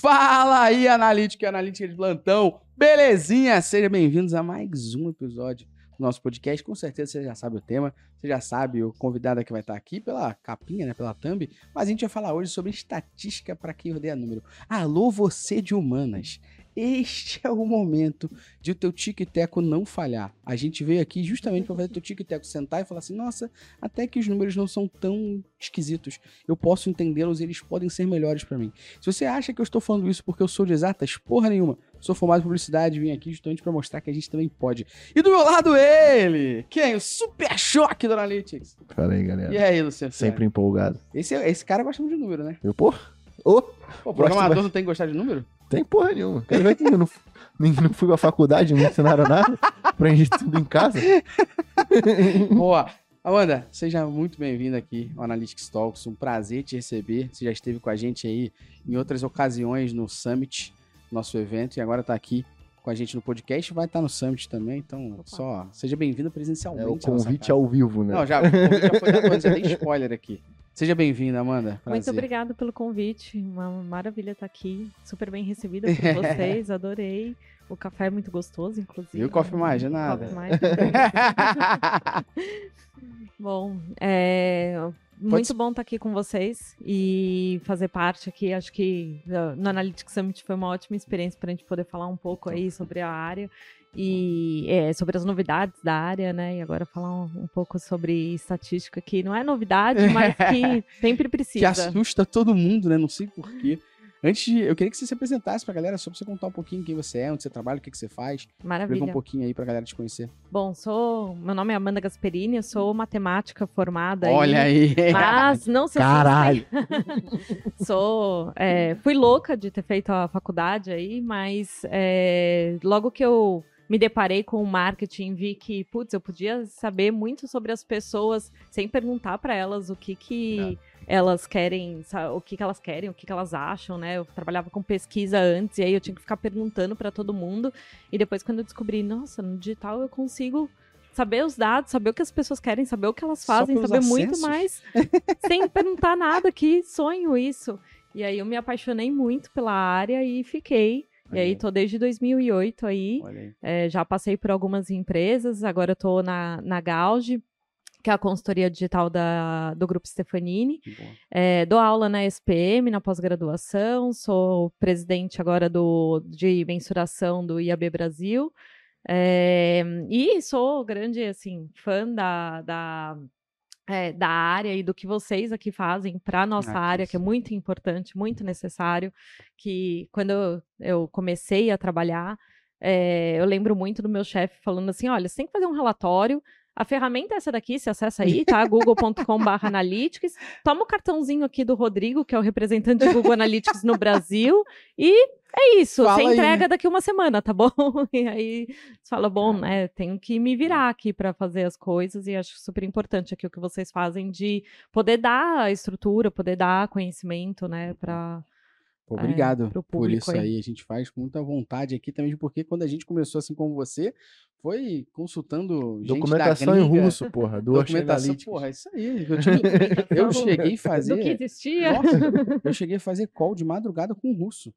Fala aí, analítica e analítica de plantão. Belezinha? Sejam bem-vindos a mais um episódio do nosso podcast. Com certeza você já sabe o tema, você já sabe o convidado que vai estar aqui pela capinha, né, pela thumb. Mas a gente vai falar hoje sobre estatística para quem odeia número. Alô, você de humanas. Este é o momento de o teu tic-teco não falhar. A gente veio aqui justamente para fazer teu tic-teco sentar e falar assim: nossa, até que os números não são tão esquisitos. Eu posso entendê-los e eles podem ser melhores para mim. Se você acha que eu estou falando isso porque eu sou de exatas, porra nenhuma. Sou formado em publicidade, vim aqui justamente para mostrar que a gente também pode. E do meu lado ele, quem? O Super Choque do Analytics. Fala aí, galera. E aí, Luciano? Sempre empolgado. Esse, esse cara gosta muito de número, né? Eu, pô? Ô, Pô, o programador não tem que gostar de número? Tem porra nenhuma. Quero ver que eu não, nem- não fui pra faculdade, não me ensinaram nada. Aprendi tudo em casa. Boa. Amanda, seja muito bem-vinda aqui ao Analytics Talks. Um prazer te receber. Você já esteve com a gente aí em outras ocasiões no Summit, nosso evento, e agora está aqui com a gente no podcast. Vai estar no Summit também, então só seja bem-vinda presencialmente. É o convite ao vivo, né? Não, já, o convite já foi dado antes, já tem spoiler aqui. Seja bem-vinda, Amanda. Muito Prazer. obrigada pelo convite. Uma maravilha estar aqui. Super bem recebida por vocês. Adorei. O café é muito gostoso, inclusive. E o Coffee Mais, de nada. Coffee Mais. bom, é muito bom estar aqui com vocês e fazer parte aqui. Acho que uh, no Analytics Summit foi uma ótima experiência para a gente poder falar um pouco aí sobre a área e é, sobre as novidades da área, né? E agora falar um, um pouco sobre estatística, que não é novidade, mas que sempre que precisa. assusta todo mundo, né? Não sei porquê. Antes de. Eu queria que você se apresentasse pra galera, só pra você contar um pouquinho quem você é, onde você trabalha, o que, que você faz. Explica Maravilha. um pouquinho aí pra galera te conhecer. Bom, sou. Meu nome é Amanda Gasperini, eu sou matemática formada. Olha aí. Mas não se Caralho. assustem. Sou. é, fui louca de ter feito a faculdade aí, mas é, logo que eu me deparei com o marketing, vi que, putz, eu podia saber muito sobre as pessoas sem perguntar para elas o que que elas querem, o que que elas querem, o que que elas acham, né? Eu trabalhava com pesquisa antes e aí eu tinha que ficar perguntando para todo mundo. E depois quando eu descobri, nossa, no digital eu consigo saber os dados, saber o que as pessoas querem, saber o que elas fazem, saber muito acessos? mais sem perguntar nada, que sonho isso. E aí eu me apaixonei muito pela área e fiquei. E Olha aí. aí tô desde 2008 aí, aí. é, já passei por algumas empresas, agora eu tô na, na Gauge, que é a consultoria digital da, do Grupo Stefanini. É, dou aula na SPM, na pós-graduação, sou presidente agora do, de mensuração do IAB Brasil. É, e sou grande, assim, fã da, da, é, da área e do que vocês aqui fazem para a nossa Ah, área, que é muito importante, muito necessário, que quando eu, eu comecei a trabalhar, é, eu lembro muito do meu chefe falando assim, olha, você tem que fazer um relatório, a ferramenta é essa daqui, você acessa aí, tá? google.com.br analytics, toma o cartãozinho aqui do Rodrigo, que é o representante do Google Analytics no Brasil, e é isso, Fala você aí, entrega né? daqui uma semana, tá bom? E aí você fala, bom, né, tenho que me virar aqui para fazer as coisas, e acho super importante aqui o que vocês fazem de poder dar a estrutura, poder dar conhecimento, né, para Obrigado É, pro por público isso aí. aí. A gente faz com muita vontade aqui também, porque quando a gente começou assim como você, foi consultando gente Documentação em russo, porra. Do Documentação, porra, é isso aí. Eu, tive- eu cheguei a do que fazer. existia. Nossa, eu cheguei a fazer call de madrugada com russo. tu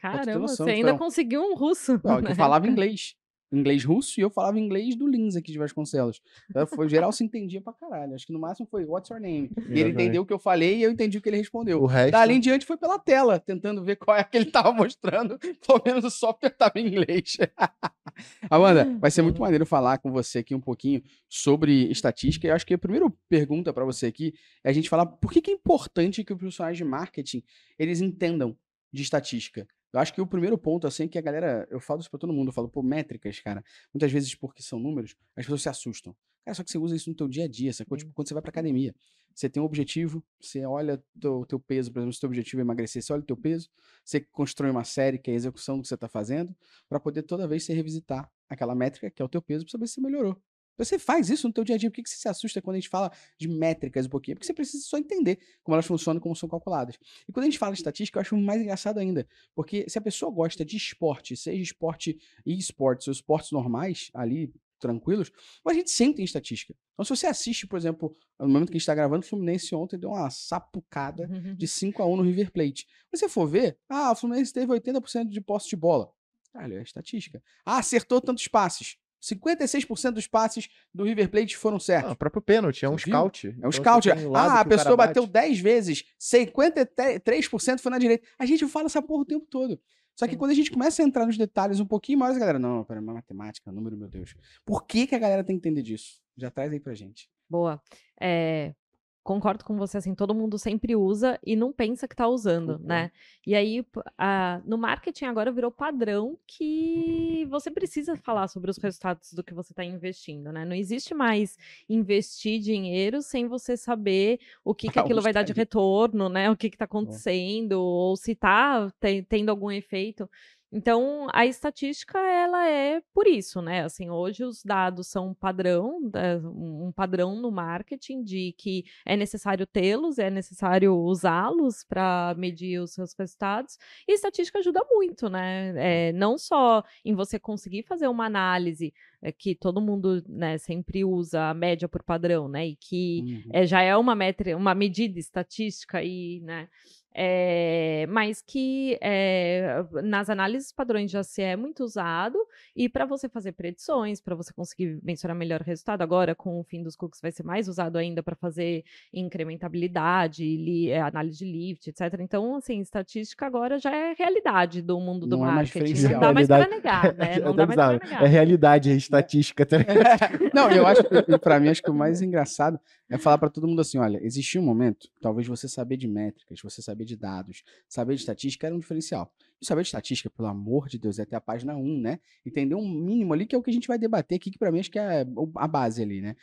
ter Caramba, noção, você ainda então. conseguiu um russo. Não, né? eu falava inglês. Inglês russo e eu falava inglês do Lins aqui de Vasconcelos. Então, foi, geral se entendia pra caralho. Acho que no máximo foi What's your name? E ele entendeu o que eu falei e eu entendi o que ele respondeu. O resto. Dali em diante foi pela tela, tentando ver qual é que ele tava mostrando. Pelo menos o software tava em inglês. Amanda, vai ser muito maneiro falar com você aqui um pouquinho sobre estatística. E eu acho que a primeira pergunta para você aqui é a gente falar por que, que é importante que os profissionais de marketing eles entendam de estatística. Eu acho que o primeiro ponto, assim, que a galera. Eu falo isso pra todo mundo, eu falo, pô, métricas, cara. Muitas vezes, porque são números, as pessoas se assustam. Cara, só que você usa isso no teu dia a dia, sacou? Tipo, quando você vai pra academia, você tem um objetivo, você olha o teu peso, por exemplo, se o teu objetivo é emagrecer, você olha o teu peso, você constrói uma série, que é a execução do que você tá fazendo, pra poder toda vez você revisitar aquela métrica, que é o teu peso, pra saber se você melhorou. Você faz isso no teu dia a dia. Por que, que você se assusta quando a gente fala de métricas um pouquinho? Porque você precisa só entender como elas funcionam e como são calculadas. E quando a gente fala de estatística, eu acho mais engraçado ainda. Porque se a pessoa gosta de esporte, seja esporte e esportes ou esportes normais, ali, tranquilos, mas a gente sempre tem estatística. Então, se você assiste, por exemplo, no momento que a gente está gravando, o Fluminense ontem deu uma sapucada de 5 a 1 no River Plate. Se você for ver, ah, o Fluminense teve 80% de posse de bola. Olha, é estatística. Ah, acertou tantos passes. 56% dos passes do River Plate foram certos. Ah, o próprio pênalti, é um Você viu? scout. É um Então, scout. o lado Ah, a pessoa bate. bateu 10 vezes, 53% foi na direita. A gente fala essa porra o tempo todo. Só que Sim. quando a gente começa a entrar nos detalhes um pouquinho mais, a galera, não, pera, matemática, número, meu Deus. Por que, que a galera tem que entender disso? Já traz aí pra gente. Boa. É, concordo com você, assim, todo mundo sempre usa e não pensa que tá usando, Concordo. né? E aí, a- no marketing agora virou padrão que você precisa falar sobre os resultados do que você está investindo, né? Não existe mais investir dinheiro sem você saber o que, que aquilo vai dar de caras. retorno, né? O que está acontecendo, ou se tá te- tendo algum efeito. Então, a estatística, ela é por isso, né? Assim, hoje os dados são um padrão, um padrão no marketing de que é necessário tê-los, é necessário usá-los para medir os seus resultados. E estatística ajuda muito, né? É, não só em você conseguir fazer uma análise é, que todo mundo né, sempre usa a média por padrão, né? E que Uhum. é, já é uma, metri- uma medida estatística aí, né? É, mas que é, nas análises padrões já se é muito usado e para você fazer predições, para você conseguir mensurar melhor o resultado, agora com o fim dos cookies vai ser mais usado ainda para fazer incrementabilidade, li- é, análise de lift, etc. Então, assim, estatística agora já é realidade do mundo do Não é mais marketing. diferencial. Não dá mais para negar, né? É Não dá mais para negar. É realidade, é estatística. tá ligado? Não, eu acho que pra mim acho que o mais engraçado é falar pra todo mundo assim, olha, existia um momento, talvez você saber de métricas, você saber de dados, saber de estatística era um diferencial. E saber de estatística, pelo amor de Deus, é até a página 1, né? Entender um mínimo ali que é o que a gente vai debater aqui, que pra mim acho que é a base ali, né?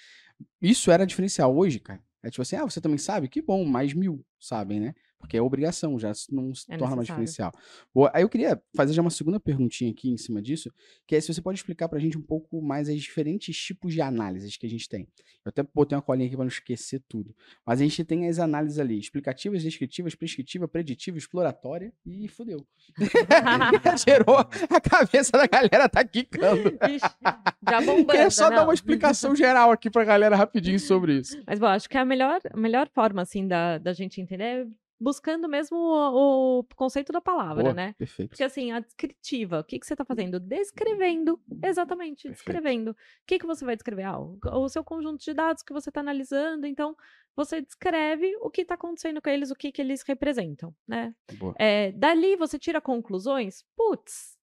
Isso era diferencial hoje, cara. É tipo assim, ah, você também sabe? Que bom, mais mil sabem, né? Porque é obrigação, já não se É torna mais necessário. diferencial. Boa, Aí eu queria fazer já uma segunda perguntinha aqui em cima disso, que é se você pode explicar pra gente um pouco mais as diferentes tipos de análises que a gente tem. Eu até botei uma colinha aqui pra não esquecer tudo. Mas a gente tem as análises ali, explicativas, descritivas, prescritiva, preditiva, exploratória e fudeu. Gerou a cabeça da galera tá quicando. Já bombando. Queria só dar não. uma explicação geral aqui pra galera rapidinho sobre isso. Mas, bom, acho que a melhor, a melhor forma, assim, da, da gente entender é buscando mesmo o, o conceito da palavra, Boa, né? Perfeito. Porque, assim, a descritiva, o que, que você está fazendo? Descrevendo, exatamente, Perfeito. descrevendo. O que, que você vai descrever? Ah, o, o seu conjunto de dados que você está analisando, então, você descreve o que está acontecendo com eles, o que, que eles representam, né? É, dali você tira conclusões? Putz,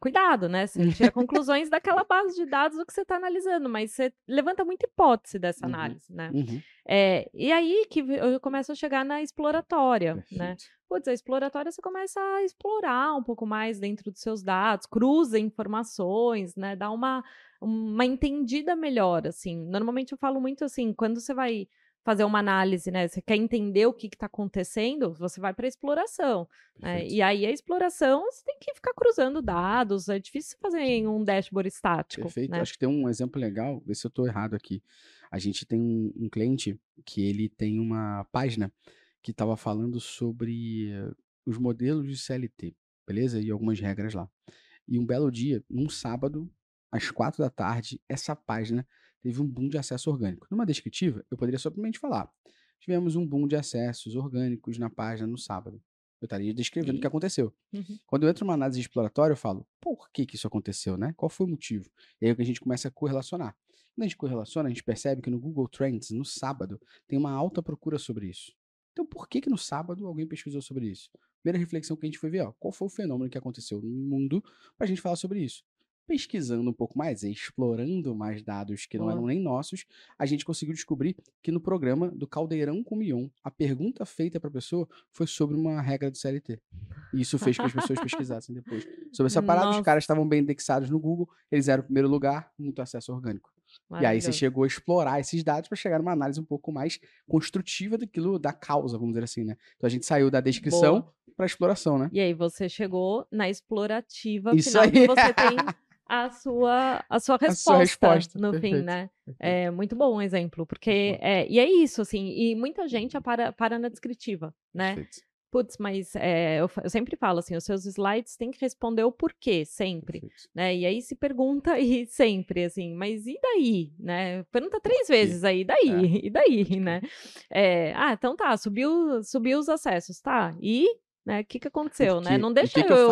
cuidado, né? Você tira conclusões daquela base de dados do que você está analisando, mas você levanta muita hipótese dessa Uhum. análise, né? Uhum, É, e aí que eu começo a chegar na exploratória, né? perfeito. Putz, a exploratória você começa a explorar um pouco mais dentro dos seus dados, cruza informações, né? Dá uma, uma entendida melhor, assim. Normalmente eu falo muito assim, quando você vai fazer uma análise, né? Você quer entender o que está acontecendo, você vai para a exploração. né? E aí a exploração você tem que ficar cruzando dados, é difícil fazer em um dashboard estático. Perfeito. né? Acho que tem um exemplo legal, vê se eu estou errado aqui. A gente tem um, um cliente que ele tem uma página que estava falando sobre os modelos de CLT, beleza? E algumas regras lá. E um belo dia, num sábado, às quatro da tarde, essa página teve um boom de acesso orgânico. Numa descritiva, eu poderia simplesmente falar: tivemos um boom de acessos orgânicos na página no sábado. Eu estaria descrevendo o que aconteceu. Uhum. Quando eu entro numa análise exploratória, eu falo, por que, que isso aconteceu, né? Qual foi o motivo? E aí é que a gente começa a correlacionar. Quando a gente correlaciona, a gente percebe que no Google Trends, no sábado, tem uma alta procura sobre isso. Então, por que que no sábado alguém pesquisou sobre isso? Primeira reflexão que a gente foi ver, ó, qual foi o fenômeno que aconteceu no mundo para a gente falar sobre isso. Pesquisando um pouco mais, explorando mais dados que não Boa. eram nem nossos, a gente conseguiu descobrir que no programa do Caldeirão com Mion, a pergunta feita para a pessoa foi sobre uma regra do CLT. E isso fez com que as pessoas pesquisassem depois. Sobre essa parada, os Nossa. caras estavam bem indexados no Google, eles eram o primeiro lugar, muito acesso orgânico. E aí você chegou a explorar esses dados para chegar numa análise um pouco mais construtiva daquilo, da causa, vamos dizer assim, né? Então a gente saiu da descrição para exploração, né? E aí você chegou na explorativa Isso final aí. que você tem a sua, a sua resposta, sua resposta, no fim, perfeito, né? perfeito. É muito bom o exemplo, porque é, e é isso, assim, e muita gente para, para na descritiva, né? Perfeito. putz, mas é, eu, eu sempre falo assim, os seus slides têm que responder o porquê, sempre, Perfeito. né? E aí se pergunta e sempre, assim, mas e daí, né? Pergunta três vezes aí, e daí, É, e daí, né? É, ah, então tá, subiu, subiu os acessos, tá? E, né, o que que aconteceu, né? quê? Não O deixa que que eu eu,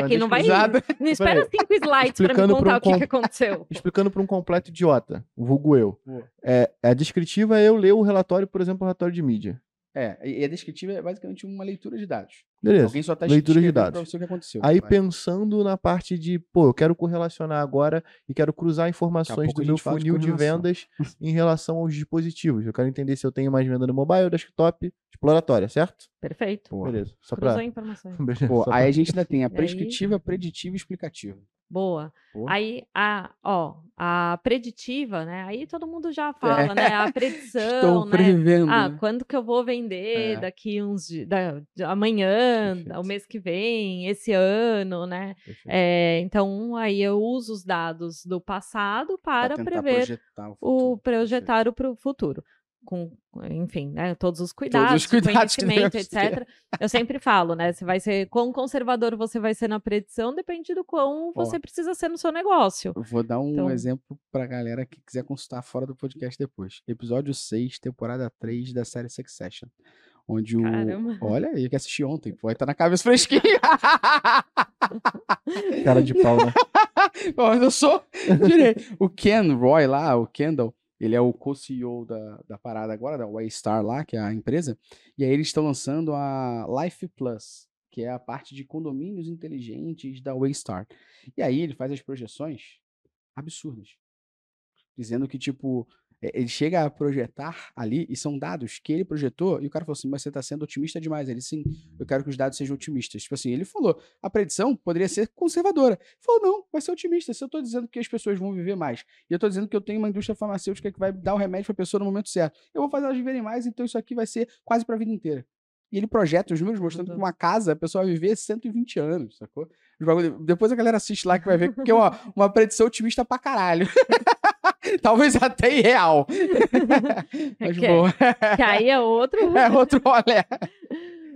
É, aqui, não vai... Não espera cinco slides pra me contar um o que, com- que aconteceu. Explicando para um completo idiota, vulgo eu. É, a descritiva é eu ler o relatório, por exemplo, o relatório de mídia. É, e a descritiva é basicamente uma leitura de dados. Beleza. Alguém só tá leitura de dados. pra você o que aconteceu. Aí Vai. pensando na parte de, pô, eu quero correlacionar agora e quero cruzar informações do meu de funil de, vendas em relação aos dispositivos. Eu quero entender se eu tenho mais venda no mobile, desktop, exploratória, certo? Perfeito. Pô, Beleza. Só Cruzou pra... informações. Beleza, Pô, só aí pra- a gente ainda tem a aí- prescritiva, preditiva e explicativa. Boa. Pô. Aí, a, ó, a preditiva, né? Aí todo mundo já fala, né? A predição, É. Estou né? prevendo. Ah, né? quando que eu vou vender É. daqui uns dias, da, amanhã, Perfeito. o mês que vem, esse ano, né? É, então, aí eu uso os dados do passado para prever projetar o o futuro. projetar o futuro. Com, enfim, né, todos os cuidados, cuidados que conhecimento, devemos ter. etc. Eu sempre falo, né? Você vai ser quão conservador você vai ser na predição, depende do quão Ó. você precisa ser no seu negócio. Eu vou dar um Então- exemplo pra galera que quiser consultar fora do podcast depois. Episódio 6, temporada 3 da série Succession. Onde o. Caramba. Olha aí, que assisti ontem. Pô, aí tá na cabeça fresquinha. Cara de pau, né? Eu sou. Direi. O Ken Roy lá, o Kendall, ele é o co-CEO da, da parada agora, da Waystar lá, que é a empresa. E aí eles estão lançando a Life Plus, que é a parte de condomínios inteligentes da Waystar. E aí ele faz as projeções absurdas. Dizendo que, tipo, ele chega a projetar ali, e são dados que ele projetou, e o cara falou assim, mas você tá sendo otimista demais. Ele, sim, eu quero que os dados sejam otimistas. Tipo assim, ele falou, a predição poderia ser conservadora. Ele falou, não, vai ser otimista. Se eu tô dizendo que as pessoas vão viver mais, e eu tô dizendo que eu tenho uma indústria farmacêutica que vai dar o remédio pra pessoa no momento certo, eu vou fazer elas viverem mais, então isso aqui vai ser quase pra vida inteira. E ele projeta os números mostrando que uma casa a pessoa vai viver 120 anos, sacou? Depois a galera assiste lá que vai ver que é uma, uma predição otimista pra caralho. Talvez até irreal. Mas Que- boa. Que aí é outro. É outro olé.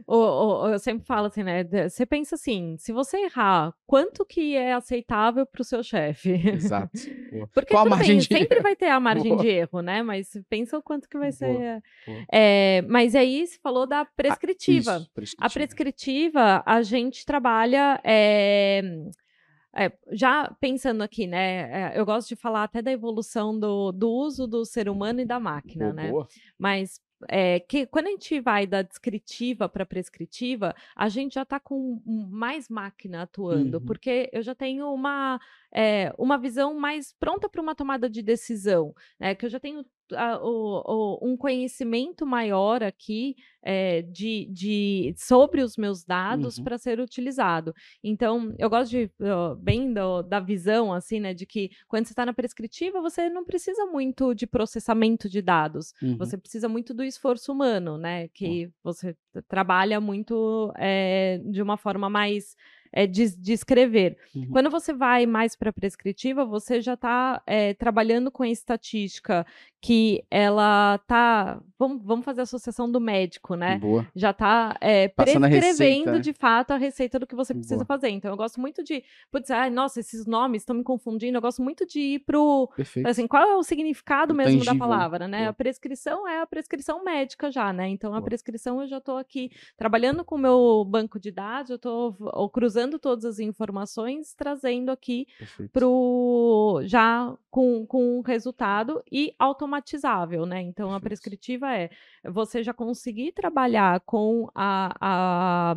O- o- eu sempre falo assim, né? Você pensa assim, se você errar, quanto que é aceitável pro seu chefe? Exato. Boa. Porque Qual a tudo margem bem, sempre vai ter a margem Boa. de erro, né? Mas pensa o quanto que vai ser. boa. É, mas aí você falou da prescritiva. Isso, A prescritiva, a gente trabalha. é, é, já pensando aqui, né? é, eu gosto de falar até da evolução do, do uso do ser humano e da máquina, Boa, né? boa. Mas é, que, quando a gente vai da descritiva para prescritiva, a gente já está com mais máquina atuando, Uhum. porque eu já tenho uma, é, uma visão mais pronta para uma tomada de decisão, né? Que eu já tenho a- o- o- um conhecimento maior aqui é, de, de- sobre os meus dados Uhum. para ser utilizado. Então, eu gosto de ó, bem do- da visão assim, né, de que quando você está na prescritiva, você não precisa muito de processamento de dados. Uhum. Você precisa muito do esforço humano, né? Que você t- trabalha muito é, de uma forma mais é, de, de escrever. Uhum. Quando você vai mais para a prescritiva, você já está trabalhando com a estatística que ela tá. Vamos, vamos fazer a associação do médico, né? Boa. já está a prescrevendo né? de fato a receita do que você precisa Boa. fazer. Então, eu gosto muito de. Putz, ai, nossa, esses nomes estão me confundindo. Eu gosto muito de ir pro. Perfeito. Assim, qual é o significado O mesmo da tangível, palavra, né? boa. A prescrição é a prescrição médica já, né? Então, a prescrição eu já estou aqui trabalhando com o meu banco de dados, eu estou cruzando todas as informações, trazendo aqui Perfeito. pro já com, com um resultado e automatizável, né? Então a Perfeito. prescritiva é você já conseguir trabalhar com a, a,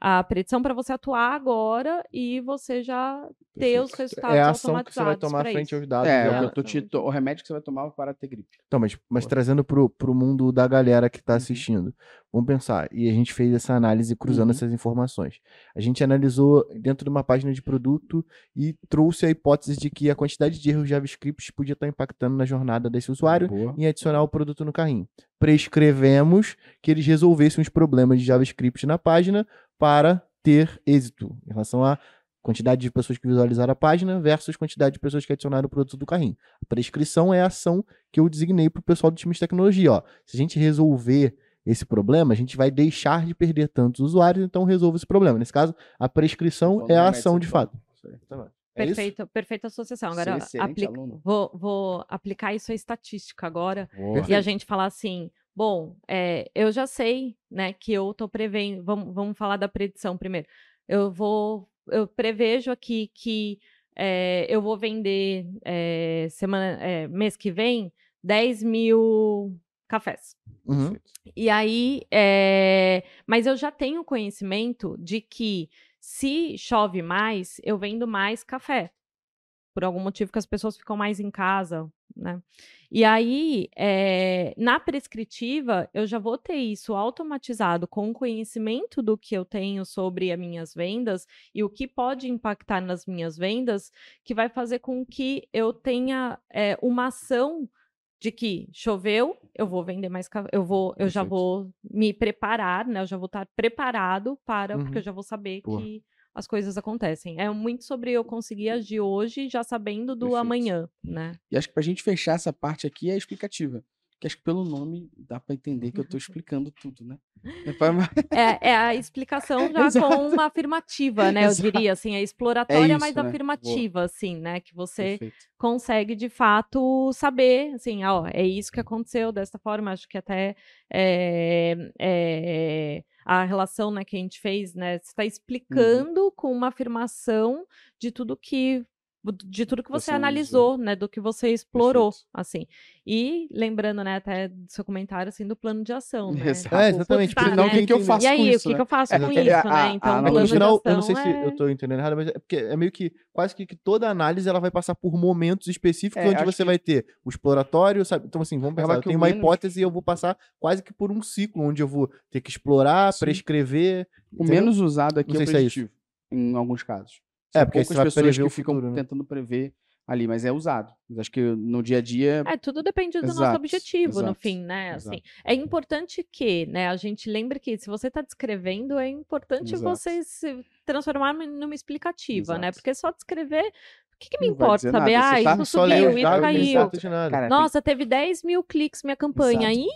a predição para você atuar agora e você já ter os resultados É a ação que você vai tomar frente isso. aos dados. É, é o o, to- o remédio que você vai tomar para ter gripe. Então, mas, mas trazendo pro, pro mundo da galera que tá Uhum. assistindo, vamos pensar. E a gente fez essa análise cruzando Uhum. essas informações. A gente analisou dentro de uma página de produto e trouxe a hipótese de que a quantidade de erros JavaScript podia estar impactando na jornada desse usuário Boa. em adicionar o produto no carrinho. Prescrevemos que eles resolvessem os problemas de JavaScript na página para ter êxito em relação à quantidade de pessoas que visualizaram a página versus quantidade de pessoas que adicionaram o produto do carrinho. A prescrição é a ação que eu designei para o pessoal do time de tecnologia. Ó. Se a gente resolver esse problema, a gente vai deixar de perder tantos usuários, então resolva esse problema. Nesse caso, a prescrição é a ação de fato. isso. É isso? Perfeito, perfeita associação. Agora, aplica- vou, vou aplicar isso à estatística agora. Boa. E a gente falar assim, bom, é, eu já sei, né, que eu tô prevendo, vamos, vamos falar da predição primeiro. Eu vou, eu prevejo aqui que é, eu vou vender é, semana, mês que vem 10 mil cafés. Uhum. E aí, é, mas eu já tenho conhecimento de que se chove mais, eu vendo mais café. Por algum motivo que as pessoas ficam mais em casa, né? E aí, é, na prescritiva, eu já vou ter isso automatizado com o conhecimento do que eu tenho sobre as minhas vendas e o que pode impactar nas minhas vendas, que vai fazer com que eu tenha é, uma ação de que choveu, eu vou vender mais eu vou, eu já Perfeito. vou me preparar, né? Eu já vou estar preparado para, porque Uhum. eu já vou saber que as coisas acontecem. É muito sobre eu conseguir agir hoje, já sabendo do Perfeito. amanhã, né? E acho que pra gente fechar essa parte aqui é explicativa. Que acho que pelo nome dá pra entender que eu tô explicando tudo, né? É pra- É, é a explicação já com uma afirmativa, né? Eu Exato. diria assim, é exploratória, isso, mas né? afirmativa, assim, né? Que você Perfeito. consegue de fato saber, assim, ó, é isso que aconteceu dessa forma. Acho que até é, é, a relação né, que a gente fez, né? Você está explicando com uma afirmação de tudo que de tudo que você, Você analisou, né, do que você explorou, Perfeito. assim. E lembrando, né, até do seu comentário assim do plano de ação, né? Exato. É, exatamente. Senão, né? o que, que eu Entendi. faço E aí, com o isso, que, né? que eu faço É, com é, isso, a- né? Então, a- o no É que plano no de final, eu não sei se é- eu tô entendendo errado, mas é porque é meio que quase que, que toda análise ela vai passar por momentos específicos É, onde você que- vai ter o exploratório, sabe? Então, assim, vamos pensar, eu que tenho o uma menos- hipótese e eu vou passar quase que por um ciclo onde eu vou ter que explorar, Sim. prescrever. O entendeu? menos usado aqui Não é o se é isso. preditivo, em alguns casos. É, São porque aí poucas pessoas prever que o ficam futuro, né? tentando prever ali, mas é usado. Mas acho que no dia a dia. É, tudo depende do nosso Exato, objetivo, no exato, fim, né? exato. Assim, é importante que, né, a gente lembre que se você está descrevendo, é importante Exato. você se transformar numa explicativa, né? Porque só descrever, o que, que me Não importa saber? nada, Ah, tá- isso Só ler subiu, isso caiu. Cara, tem- Nossa, teve 10 mil cliques minha campanha. Exato. Aí,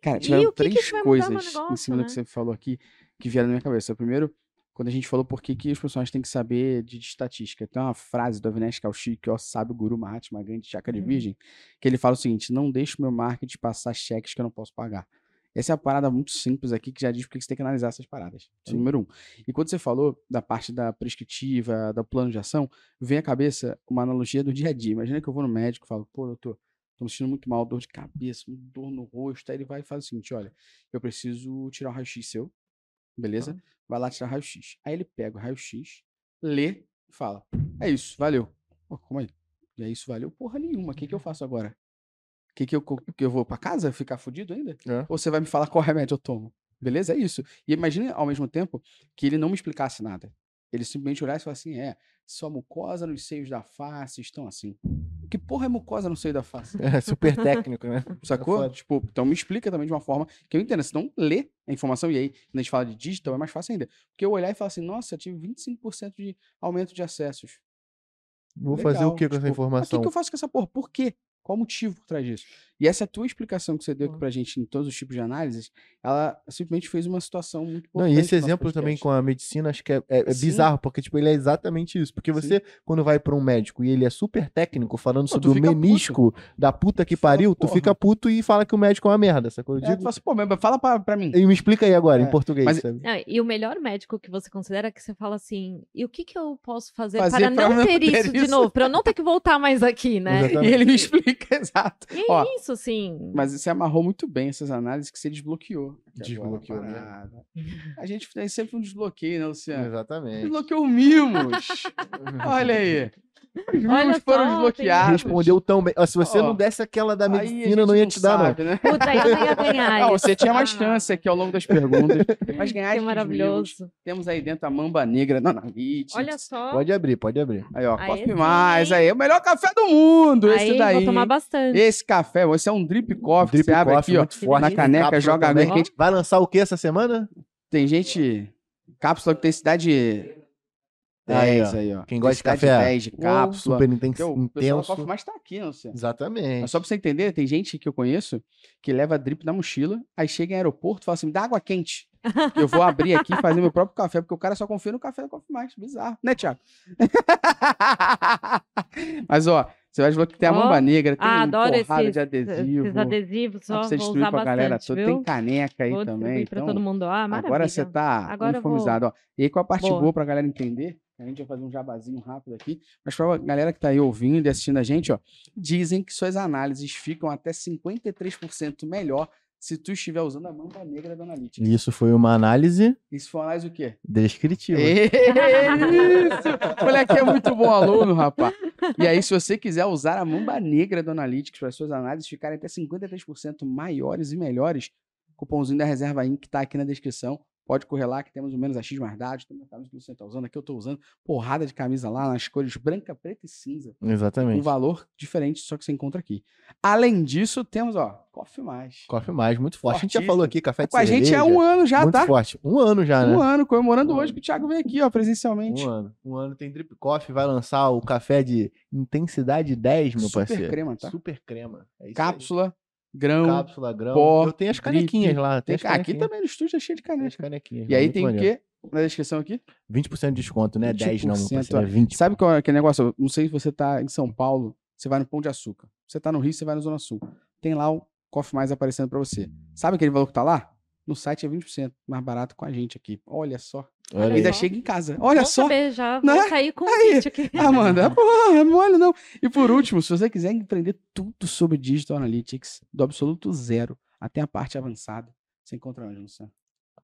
Cara, E tiveram o que que três isso vai mudar no coisas em negócio, cima do que né? você falou aqui que vieram na minha cabeça. Primeiro, quando a gente falou por que, que os profissionais têm que saber de, de estatística. Tem uma frase do Avinash Kaushik, que é o sábio guru Mahatma Gandhi Chakra de Uhum. Virgem, que ele fala o seguinte, não deixe o meu marketing passar cheques que eu não posso pagar. Essa é a parada muito simples aqui, que já diz porque você tem que analisar essas paradas. É número um. E quando você falou da parte da prescritiva, do plano de ação, vem à cabeça uma analogia do dia a dia. Imagina que eu vou no médico e falo, pô, doutor, tô me sentindo muito mal, dor de cabeça, dor no rosto. Aí ele vai e faz o seguinte: olha, eu preciso tirar o raio-x seu, beleza? Vai lá tirar raio-x. Aí ele pega o raio-x, lê e fala: é isso, valeu. Pô, como aí? E é isso, valeu porra nenhuma. O que, que eu faço agora? O que, que, eu, que eu vou pra casa ficar fudido ainda? É. Ou você vai me falar qual remédio eu tomo? Beleza? É isso. E imagine ao mesmo tempo que ele não me explicasse nada. Ele simplesmente olhasse e falasse assim: é, sua mucosa nos seios da face estão assim. Que porra é mucosa no seio da face? É super técnico, né? Sacou? foda. Tipo, então me explica também de uma forma que eu entenda. Senão, lê a informação. E aí, quando a gente fala de digital, é mais fácil ainda. Porque eu olhar e falar assim, nossa, eu tive 25% de aumento de acessos. Vou fazer o Legal. que com essa Tipo, O informação? que, que eu faço com essa porra? Por quê? Qual o motivo por trás disso? E essa tua explicação que você deu aqui pra gente em todos os tipos de análises, ela simplesmente fez uma situação muito Não, importante. e esse exemplo também com a medicina, acho que é, é- é Sim. bizarro, porque tipo, ele é exatamente isso. Porque você, quando vai pra um médico e ele é super técnico, falando Pô, sobre o menisco da puta que Fala, pariu, tu porra. fica puto e fala que o médico é uma merda, sacou? Eu É, tu fala assim, pô, fala pra, pra mim. e me explica aí agora, É, em português, mas- sabe? Não, e o melhor médico que você considera é que você fala assim, e o que, que eu posso fazer, Fazer para pra não não ter ter isso de isso? novo, para eu não ter que voltar mais aqui, né? Exatamente. E ele me explica, exato. E Ó, é isso, assim. Mas você amarrou muito bem essas análises que você desbloqueou. Desbloqueou, né? parada. A gente tem sempre um desbloqueio, né, Luciano? Exatamente. Desbloqueou o Mimos. Olha aí. Os Mimos foram só, desbloqueados. Respondeu tão bem. Ó, se você Ó, não desse aquela da medicina, não ia te dar, sabe, né? Puta, eu não ia ganhar Não, isso. você tinha mais Ah, chance aqui ao longo das perguntas. Mas ganhar Que maravilhoso. Mimos. Temos aí dentro a Mamba Negra da Analytics. Olha só. não. Pode abrir, pode abrir. Aí, ó, Aí Mais. Aí, o melhor café do mundo. Aí, esse daí. vou tomar bastante. Esse café, esse é um drip coffee. Drip você abre coffee, aqui, ó. muito forte. na caneca, cápsula joga água quente. Vai lançar o que essa semana? Tem gente. Cápsula que tem cidade. Aí, 10 ó. aí, ó. Quem gosta de café, 10 de cápsula. Super inten- Porque o pessoal da intenso. Coffee Mais tá aqui, não sei. Exatamente. Mas só pra você entender, tem gente que eu conheço que leva drip na mochila, aí chega em aeroporto e fala assim: me dá água quente. Eu vou abrir aqui e fazer meu próprio café, porque o cara só confia no café da Coffee Mais. Bizarro, né, Thiago? Mas, ó, você vai que tem a mamba negra, tem Ah, adoro porrada esses, de adesivo. esses adesivos. Dá Ó, pra você vou usar pra galera bastante, toda. viu? Tem caneca aí Vou também. Então, todo mundo. Ah, maravilha. agora você tá Agora eu vou- uniformizado, ó. E aí, qual a parte Boa. boa pra galera entender? A gente vai fazer um jabazinho rápido aqui. Mas pra galera que tá aí ouvindo e assistindo a gente, ó, dizem que suas análises ficam até 53% melhor se tu estiver usando a mamba negra da Analytics. Isso foi uma análise Isso foi uma análise o quê? descritiva. Isso! O moleque é muito bom aluno, rapaz. E aí, se você quiser usar a mamba negra do Analytics para suas análises ficarem até 53% maiores e melhores, cupomzinho da Reserva Inc. que tá aqui na descrição. Pode correr lá que temos o menos X mais dados. Tem a camisa que você tá usando. Aqui eu tô usando porrada de camisa lá nas cores branca, preta e cinza. Um Exatamente. valor diferente, só que você encontra aqui. Além disso, temos, ó, Coffee Mais. Coffee mais, muito forte. A gente já Fortíssimo. falou aqui, café de Com a gente há um ano já, muito tá? forte. Um ano já, né? Um ano, comemorando Um hoje ano. que o Thiago veio aqui, ó, presencialmente. Um ano. Um ano tem Drip Coffee, vai lançar o café de intensidade 10, meu Super parceiro. crema, tá? Super crema. É isso aí. Cápsula, grão. Cápsula, grão. pó, Eu tenho as drip, canequinhas lá. Tem, Tem as aqui canequinhas. também no estúdio é cheio de caneca. canequinhas. E aí tem o quê? Na descrição aqui? 20% de desconto, né? 10 não, meu 20%, parceiro. É 20. Sabe qual é aquele negócio? Não sei se você tá em São Paulo, você vai no Pão de Açúcar. Você tá no Rio, você vai na Zona Sul. Tem lá o Coffee Mais aparecendo pra você. Sabe aquele valor que tá lá? No site é 20% mais barato com a gente aqui. Olha só. Olha. Ainda chega em casa. Olha Bom só. saber, já Né? vou sair com um Aí. kit aqui. Amanda, porra, mole não. E por último, se você quiser aprender tudo sobre Digital Analytics, do absoluto zero até a parte avançada, você encontra onde, Luciano?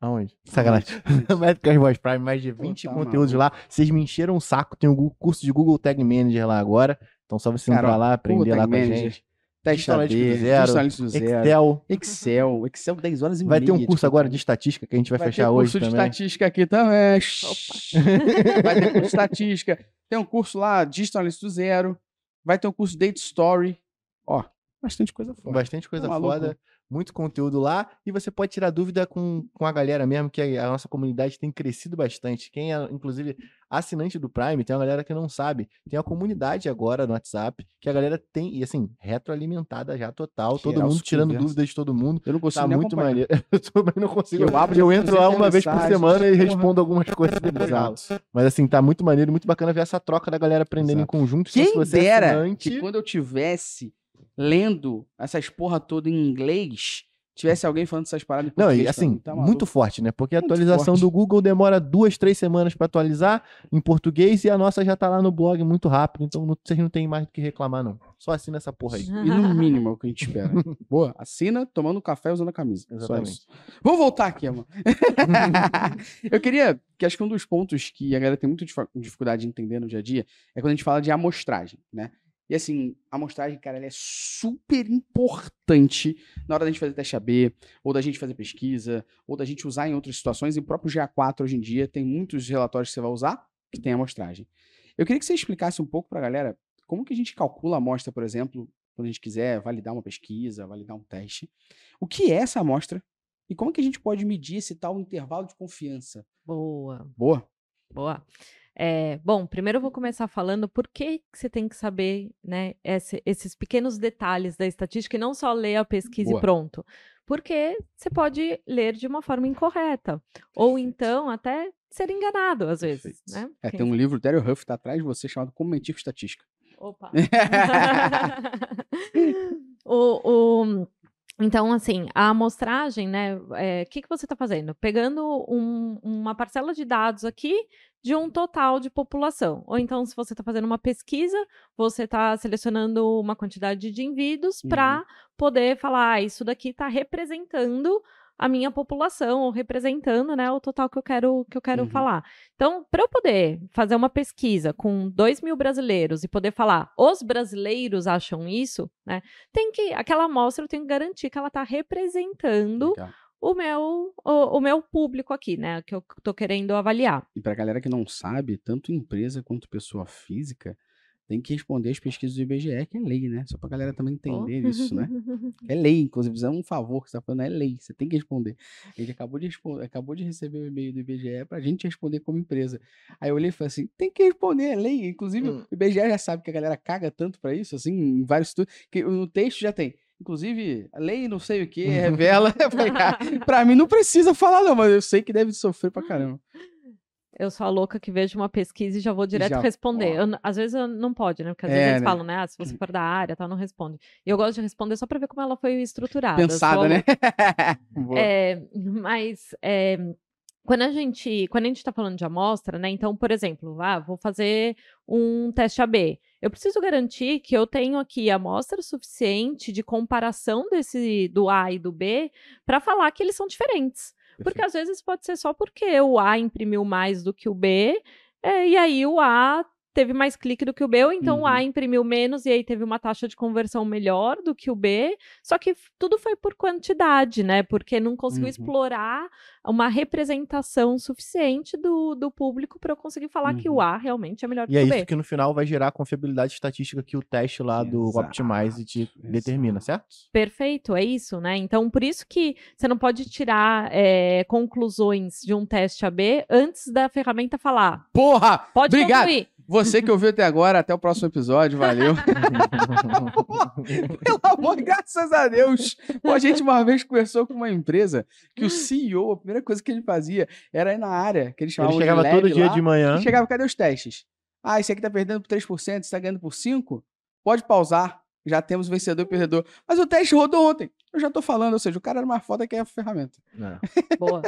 Aonde? Sacanagem. Métricas Voz Prime, mais de Pô, 20 tá conteúdos lá. Vocês me encheram o saco. Tem o Gu- curso de Google Tag Manager lá agora. Então só você Cara, entrar lá, aprender lá com a gente. AB, Analytics do zero, do Excel. Excel, Excel 10 horas e Vai meia. ter um curso agora de estatística que a gente vai, Vai fechar ter hoje curso de também. estatística aqui também. Vai ter curso de estatística. Tem um curso lá, Digital Analytics do zero. Vai ter um curso de Data Story. Ó, bastante coisa fora. Bastante coisa maluco. foda, muito conteúdo lá. E você pode tirar dúvida com, com a galera mesmo, que a, a nossa comunidade tem crescido bastante. Quem é, inclusive, assinante do Prime, tem uma galera que não sabe. Tem a comunidade agora no WhatsApp, que a galera tem, e assim, retroalimentada já total. todo Geral mundo tirando conversa. dúvidas de todo mundo. Eu não consigo Tá muito maneiro. Eu também não consigo. Eu abro Eu entro lá uma vez por semana e respondo algumas coisas depois. Exato. Mas assim, tá muito maneiro, muito bacana ver essa troca da galera aprendendo Exato. em conjunto. Então, se Quem você é dera assinante- que quando eu tivesse lendo essas porra toda em inglês, tivesse alguém falando essas paradas em Não, e assim, tá muito forte, né? Porque a Muito atualização forte. do Google demora duas, três semanas pra atualizar em português e a nossa já tá lá no blog muito rápido. Então não, vocês não tem mais do que reclamar, não. Só assina essa porra aí. E no mínimo é o que a gente espera. Boa, assina tomando café usando a camisa. Exatamente. Vamos voltar aqui, amor. eu queria, que acho que um dos pontos que a galera tem muita dificuldade de entender no dia a dia é quando a gente fala de amostragem, né? E assim, a amostragem, cara, ela é super importante na hora da gente fazer teste AB, ou da gente fazer pesquisa, ou da gente usar em outras situações. E o próprio GA4 hoje em dia tem muitos relatórios que você vai usar que tem amostragem. Eu queria que você explicasse um pouco pra galera como que a gente calcula a amostra, por exemplo, quando a gente quiser validar uma pesquisa, validar um teste. O que é essa amostra? E como que a gente pode medir esse tal intervalo de confiança? Boa, Boa. boa. É, bom, primeiro eu vou começar falando por que que você tem que saber né, esse- esses pequenos detalhes da estatística e não só ler a pesquisa Boa. e pronto. Porque você pode ler de uma forma incorreta. Ou então até ser enganado, às vezes. Né? É, tem um livro, Daryl Huff, tá atrás de você, chamado Como Mentir com Estatística. Opa. o, o- então, assim, a amostragem, né? O que, que você está fazendo? Pegando um- uma parcela de dados aqui de um total de população. Ou então, se você está fazendo uma pesquisa, você está selecionando uma quantidade de indivíduos Uhum. para poder falar, ah, isso daqui está representando a minha população, ou representando né, o total que eu quero, que eu quero Uhum. falar. Então, para eu poder fazer uma pesquisa com 2 mil brasileiros e poder falar, os brasileiros acham isso, né? Tem que, aquela amostra eu tenho que garantir que ela está representando Legal. o meu, o, o meu público aqui, né? Que eu tô querendo avaliar. E pra galera que não sabe, tanto empresa quanto pessoa física, tem que responder as pesquisas do IBGE, que é lei, né? Só pra galera também entender isso, né? É lei, inclusive, é um favor que você tá falando, é lei, você tem que responder. A gente acabou de, responder, acabou de receber o e-mail do IBGE pra gente responder como empresa. Aí eu olhei e falei assim, tem que responder, é lei. Inclusive, Hum. o IBGE já sabe que a galera caga tanto pra isso, assim, em vários estudos, que no texto já tem. Inclusive, a lei não sei o que, revela. Pra mim não precisa falar não, mas eu sei que deve sofrer pra caramba. Eu sou a louca que vejo uma pesquisa e já vou direto Já, responder. Eu às vezes eu não pode, né? Porque às É, vezes eles né? falam, né? Ah, se você for da área, tal, não responde. E eu gosto de responder só pra ver como ela foi estruturada. Eu sou Pensada, né? É, mas é, quando a gente quando a gente está falando de amostra, né? Então, por exemplo, ah, vou fazer um teste AB. Eu preciso garantir que eu tenho aqui amostra suficiente de comparação desse do A e do B para falar que eles são diferentes. Porque às vezes pode ser só porque o A imprimiu mais do que o B, é, e aí o A teve mais clique do que o B, ou então o A Uhum. imprimiu menos e aí teve uma taxa de conversão melhor do que o B. Só que tudo foi por quantidade, né? Porque não conseguiu Uhum. explorar uma representação suficiente do, do público para eu conseguir falar que o Uhum. A realmente é melhor E que é o isso B. que no final vai gerar a confiabilidade estatística que o teste lá do Exato, Optimize te determina, certo? Perfeito, é isso, né? Então, por isso que você não pode tirar é, conclusões de um teste AB antes da ferramenta falar. Porra! Pode Obrigado! concluir. Você que ouviu até agora, até o próximo episódio, valeu. Pelo amor, graças a Deus. Pô, a gente uma vez conversou com uma empresa que o CEO, a primeira coisa que ele fazia era ir na área, que Ele chamavam chegava de todo dia lá, de manhã. chegava, cadê os testes? Ah, esse aqui tá perdendo por 3%, esse tá ganhando por 5%? Pode pausar, já temos vencedor e perdedor. Mas o teste rodou ontem. Eu já tô falando, ou seja, o cara era mais foda que a ferramenta. É. Boa.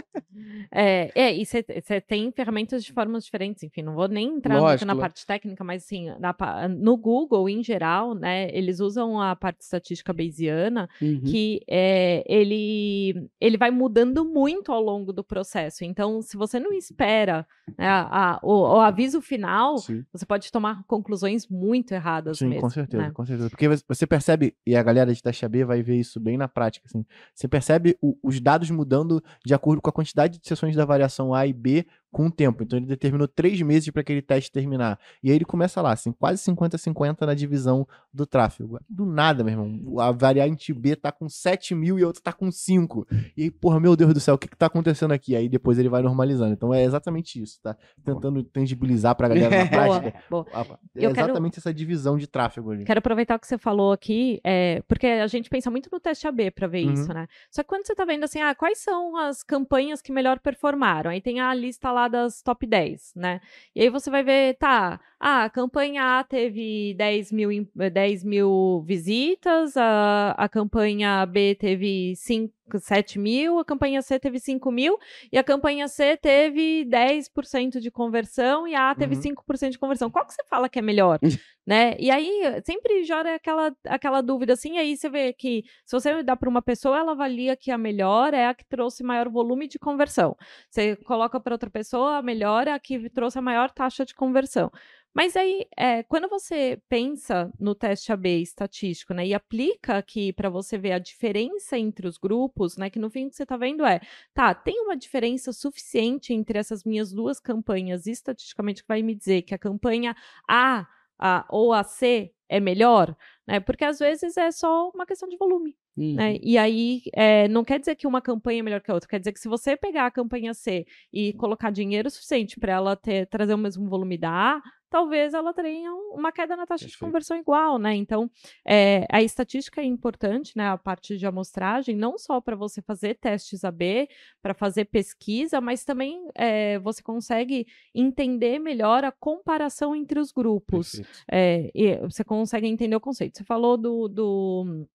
É, é, e você tem ferramentas de formas diferentes, enfim, não vou nem entrar muito Lógico, na parte técnica, mas assim, na no Google, em geral, né, eles usam a parte estatística bayesiana, Uhum. que é, ele, ele vai mudando muito ao longo do processo. Então, se você não espera né, a- a- o, o aviso final, Sim. você pode tomar conclusões muito erradas Sim, mesmo. com certeza, né? com certeza. Porque você- percebe, e a galera de teste AB vai ver isso bem na prática, assim. Você percebe o- os dados mudando de acordo com a quantidade de sessões da variação A e B com o tempo. Então ele determinou três meses para aquele teste terminar. E aí ele começa lá, assim, quase 50-50 na divisão do tráfego. Do nada, meu irmão. A variante B tá com 7 mil e a outra tá com 5. E aí, porra, meu Deus do céu, o que que tá acontecendo aqui? Aí depois ele vai normalizando. Então é exatamente isso, tá? Tentando tangibilizar pra galera na Boa, prática. boa. a- É Eu quero- exatamente essa divisão de tráfego ali. Quero aproveitar o que você falou aqui, é, porque a gente pensa muito no teste AB para ver Uhum. isso, né? Só que quando você tá vendo assim, ah, quais são as campanhas que melhor performaram? Aí tem a lista lá das top 10, né? E aí você vai ver, tá, a campanha A teve 10 mil, im- eh, 10 mil visitas, a, a campanha B teve 5, 7 mil, a campanha C teve 5 mil, e a campanha C teve 10% de conversão e a A teve Uhum. 5% de conversão. Qual que você fala que é melhor? né? E aí sempre gera aquela, aquela dúvida assim, aí você vê que se você dá para uma pessoa, ela avalia que a melhor é a que trouxe maior volume de conversão. Você coloca para outra pessoa, a melhor é a que trouxe a maior taxa de conversão. Mas aí, é, quando você pensa no teste AB estatístico, né, e aplica aqui para você ver a diferença entre os grupos, né, que no fim o que você está vendo é, tá, tem uma diferença suficiente entre essas minhas duas campanhas estatisticamente que vai me dizer que a campanha A a, ou a C é melhor, né? Porque às vezes é só uma questão de volume, Uhum. né? E aí é, não quer dizer que uma campanha é melhor que a outra, quer dizer que se você pegar a campanha C e colocar dinheiro suficiente para ela ter, trazer o mesmo volume da A, talvez ela tenha uma queda na taxa de conversão igual, né? Então é, a estatística é importante, né? A parte de amostragem, não só para você fazer testes AB, para fazer pesquisa, mas também é, você consegue entender melhor a comparação entre os grupos. É, e você consegue entender o conceito. Você falou do, do,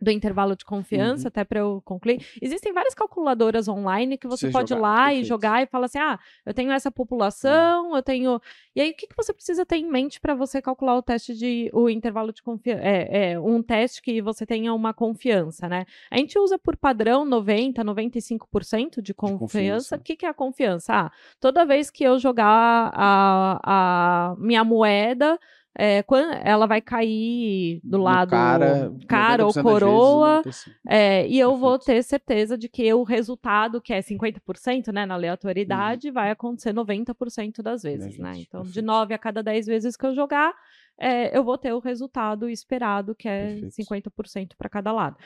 do intervalo de confiança, Uhum. até para eu concluir. Existem várias calculadoras online que você Você pode ir jogar, lá e perfeito. jogar e falar assim: ah, eu tenho essa população, eu tenho. E aí, o que, que você precisa ter em mente para você calcular o teste de. o intervalo de confiança? É, é, um teste que você tenha uma confiança, né? A gente usa por padrão 90%, 95% de confiança. confiança. O que, que é a confiança? Ah, toda vez que eu jogar a, a minha moeda é, quan- ela vai cair do lado cara, cara 90% ou vezes, coroa. 95%. É, e eu vou ter certeza de que o resultado, que é 50%, né, na Uhum. aleatoriedade, vai acontecer 90% das vezes, né? vezes, Então, de perfeito. 9 a cada 10 vezes que eu jogar, é, eu vou ter o resultado esperado, que é Perfeito. 50% para cada lado.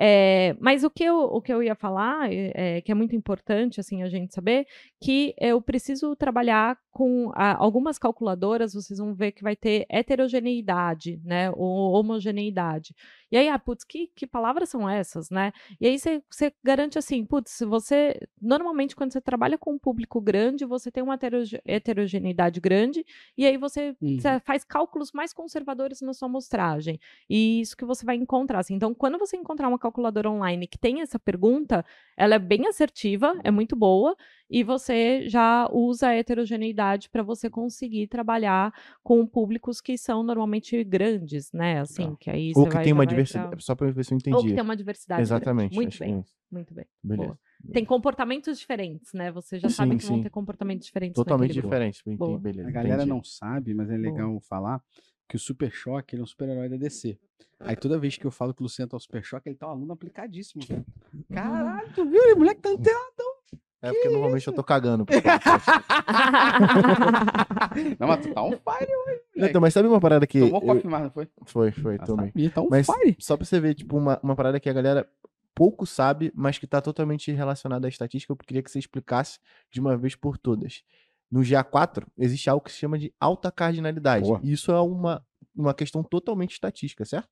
É, mas o que, eu, o que eu ia falar, é, que é muito importante assim a gente saber, que eu preciso trabalhar com ah, algumas calculadoras, vocês vão ver que vai ter heterogeneidade, né, ou homogeneidade. E aí, ah, putz, que, que palavras são essas, né? E aí você você garante assim, putz, você, normalmente quando você trabalha com um público grande, você tem uma heteroge- heterogeneidade grande, e aí você Uhum. você faz cálculos mais conservadores na sua amostragem. E isso que você vai encontrar. assim. Então, quando você encontrar uma calculadora online que tem essa pergunta, ela é bem assertiva, é muito boa, e você já usa a heterogeneidade para você conseguir trabalhar com públicos que são normalmente grandes, né? Assim, Legal. que aí Ou que tem uma diversidade. pra- Só pra ver se eu Ou que entendi. tem uma diversidade. Exatamente. Muito que bem, é isso. muito bem. Beleza. Boa. Tem comportamentos diferentes, né? Você já sabe Sim, que vão sim. ter comportamentos diferentes. Totalmente naquele grupo. diferente. Entendi, Boa. Beleza. A galera entendi. não sabe, mas é legal falar que o Super Choque ele é um super-herói da DC. Aí toda vez que eu falo que o Luciano tá o Super Choque, ele tá um aluno aplicadíssimo. cara. Caralho, tu viu? O moleque tá antenado. É porque normalmente eu tô cagando. Não, mas tu tá on fire hoje, então, mas sabe uma parada que. Tomou eu- coffee mais, não foi? Foi, foi, Ah, tomei. sabia, tá on Mas fire. só pra você ver, tipo, uma, uma parada que a galera pouco sabe, mas que tá totalmente relacionada à estatística, eu queria que você explicasse de uma vez por todas. No GA4, existe algo que se chama de alta cardinalidade. Boa. E isso é uma, uma questão totalmente estatística, certo?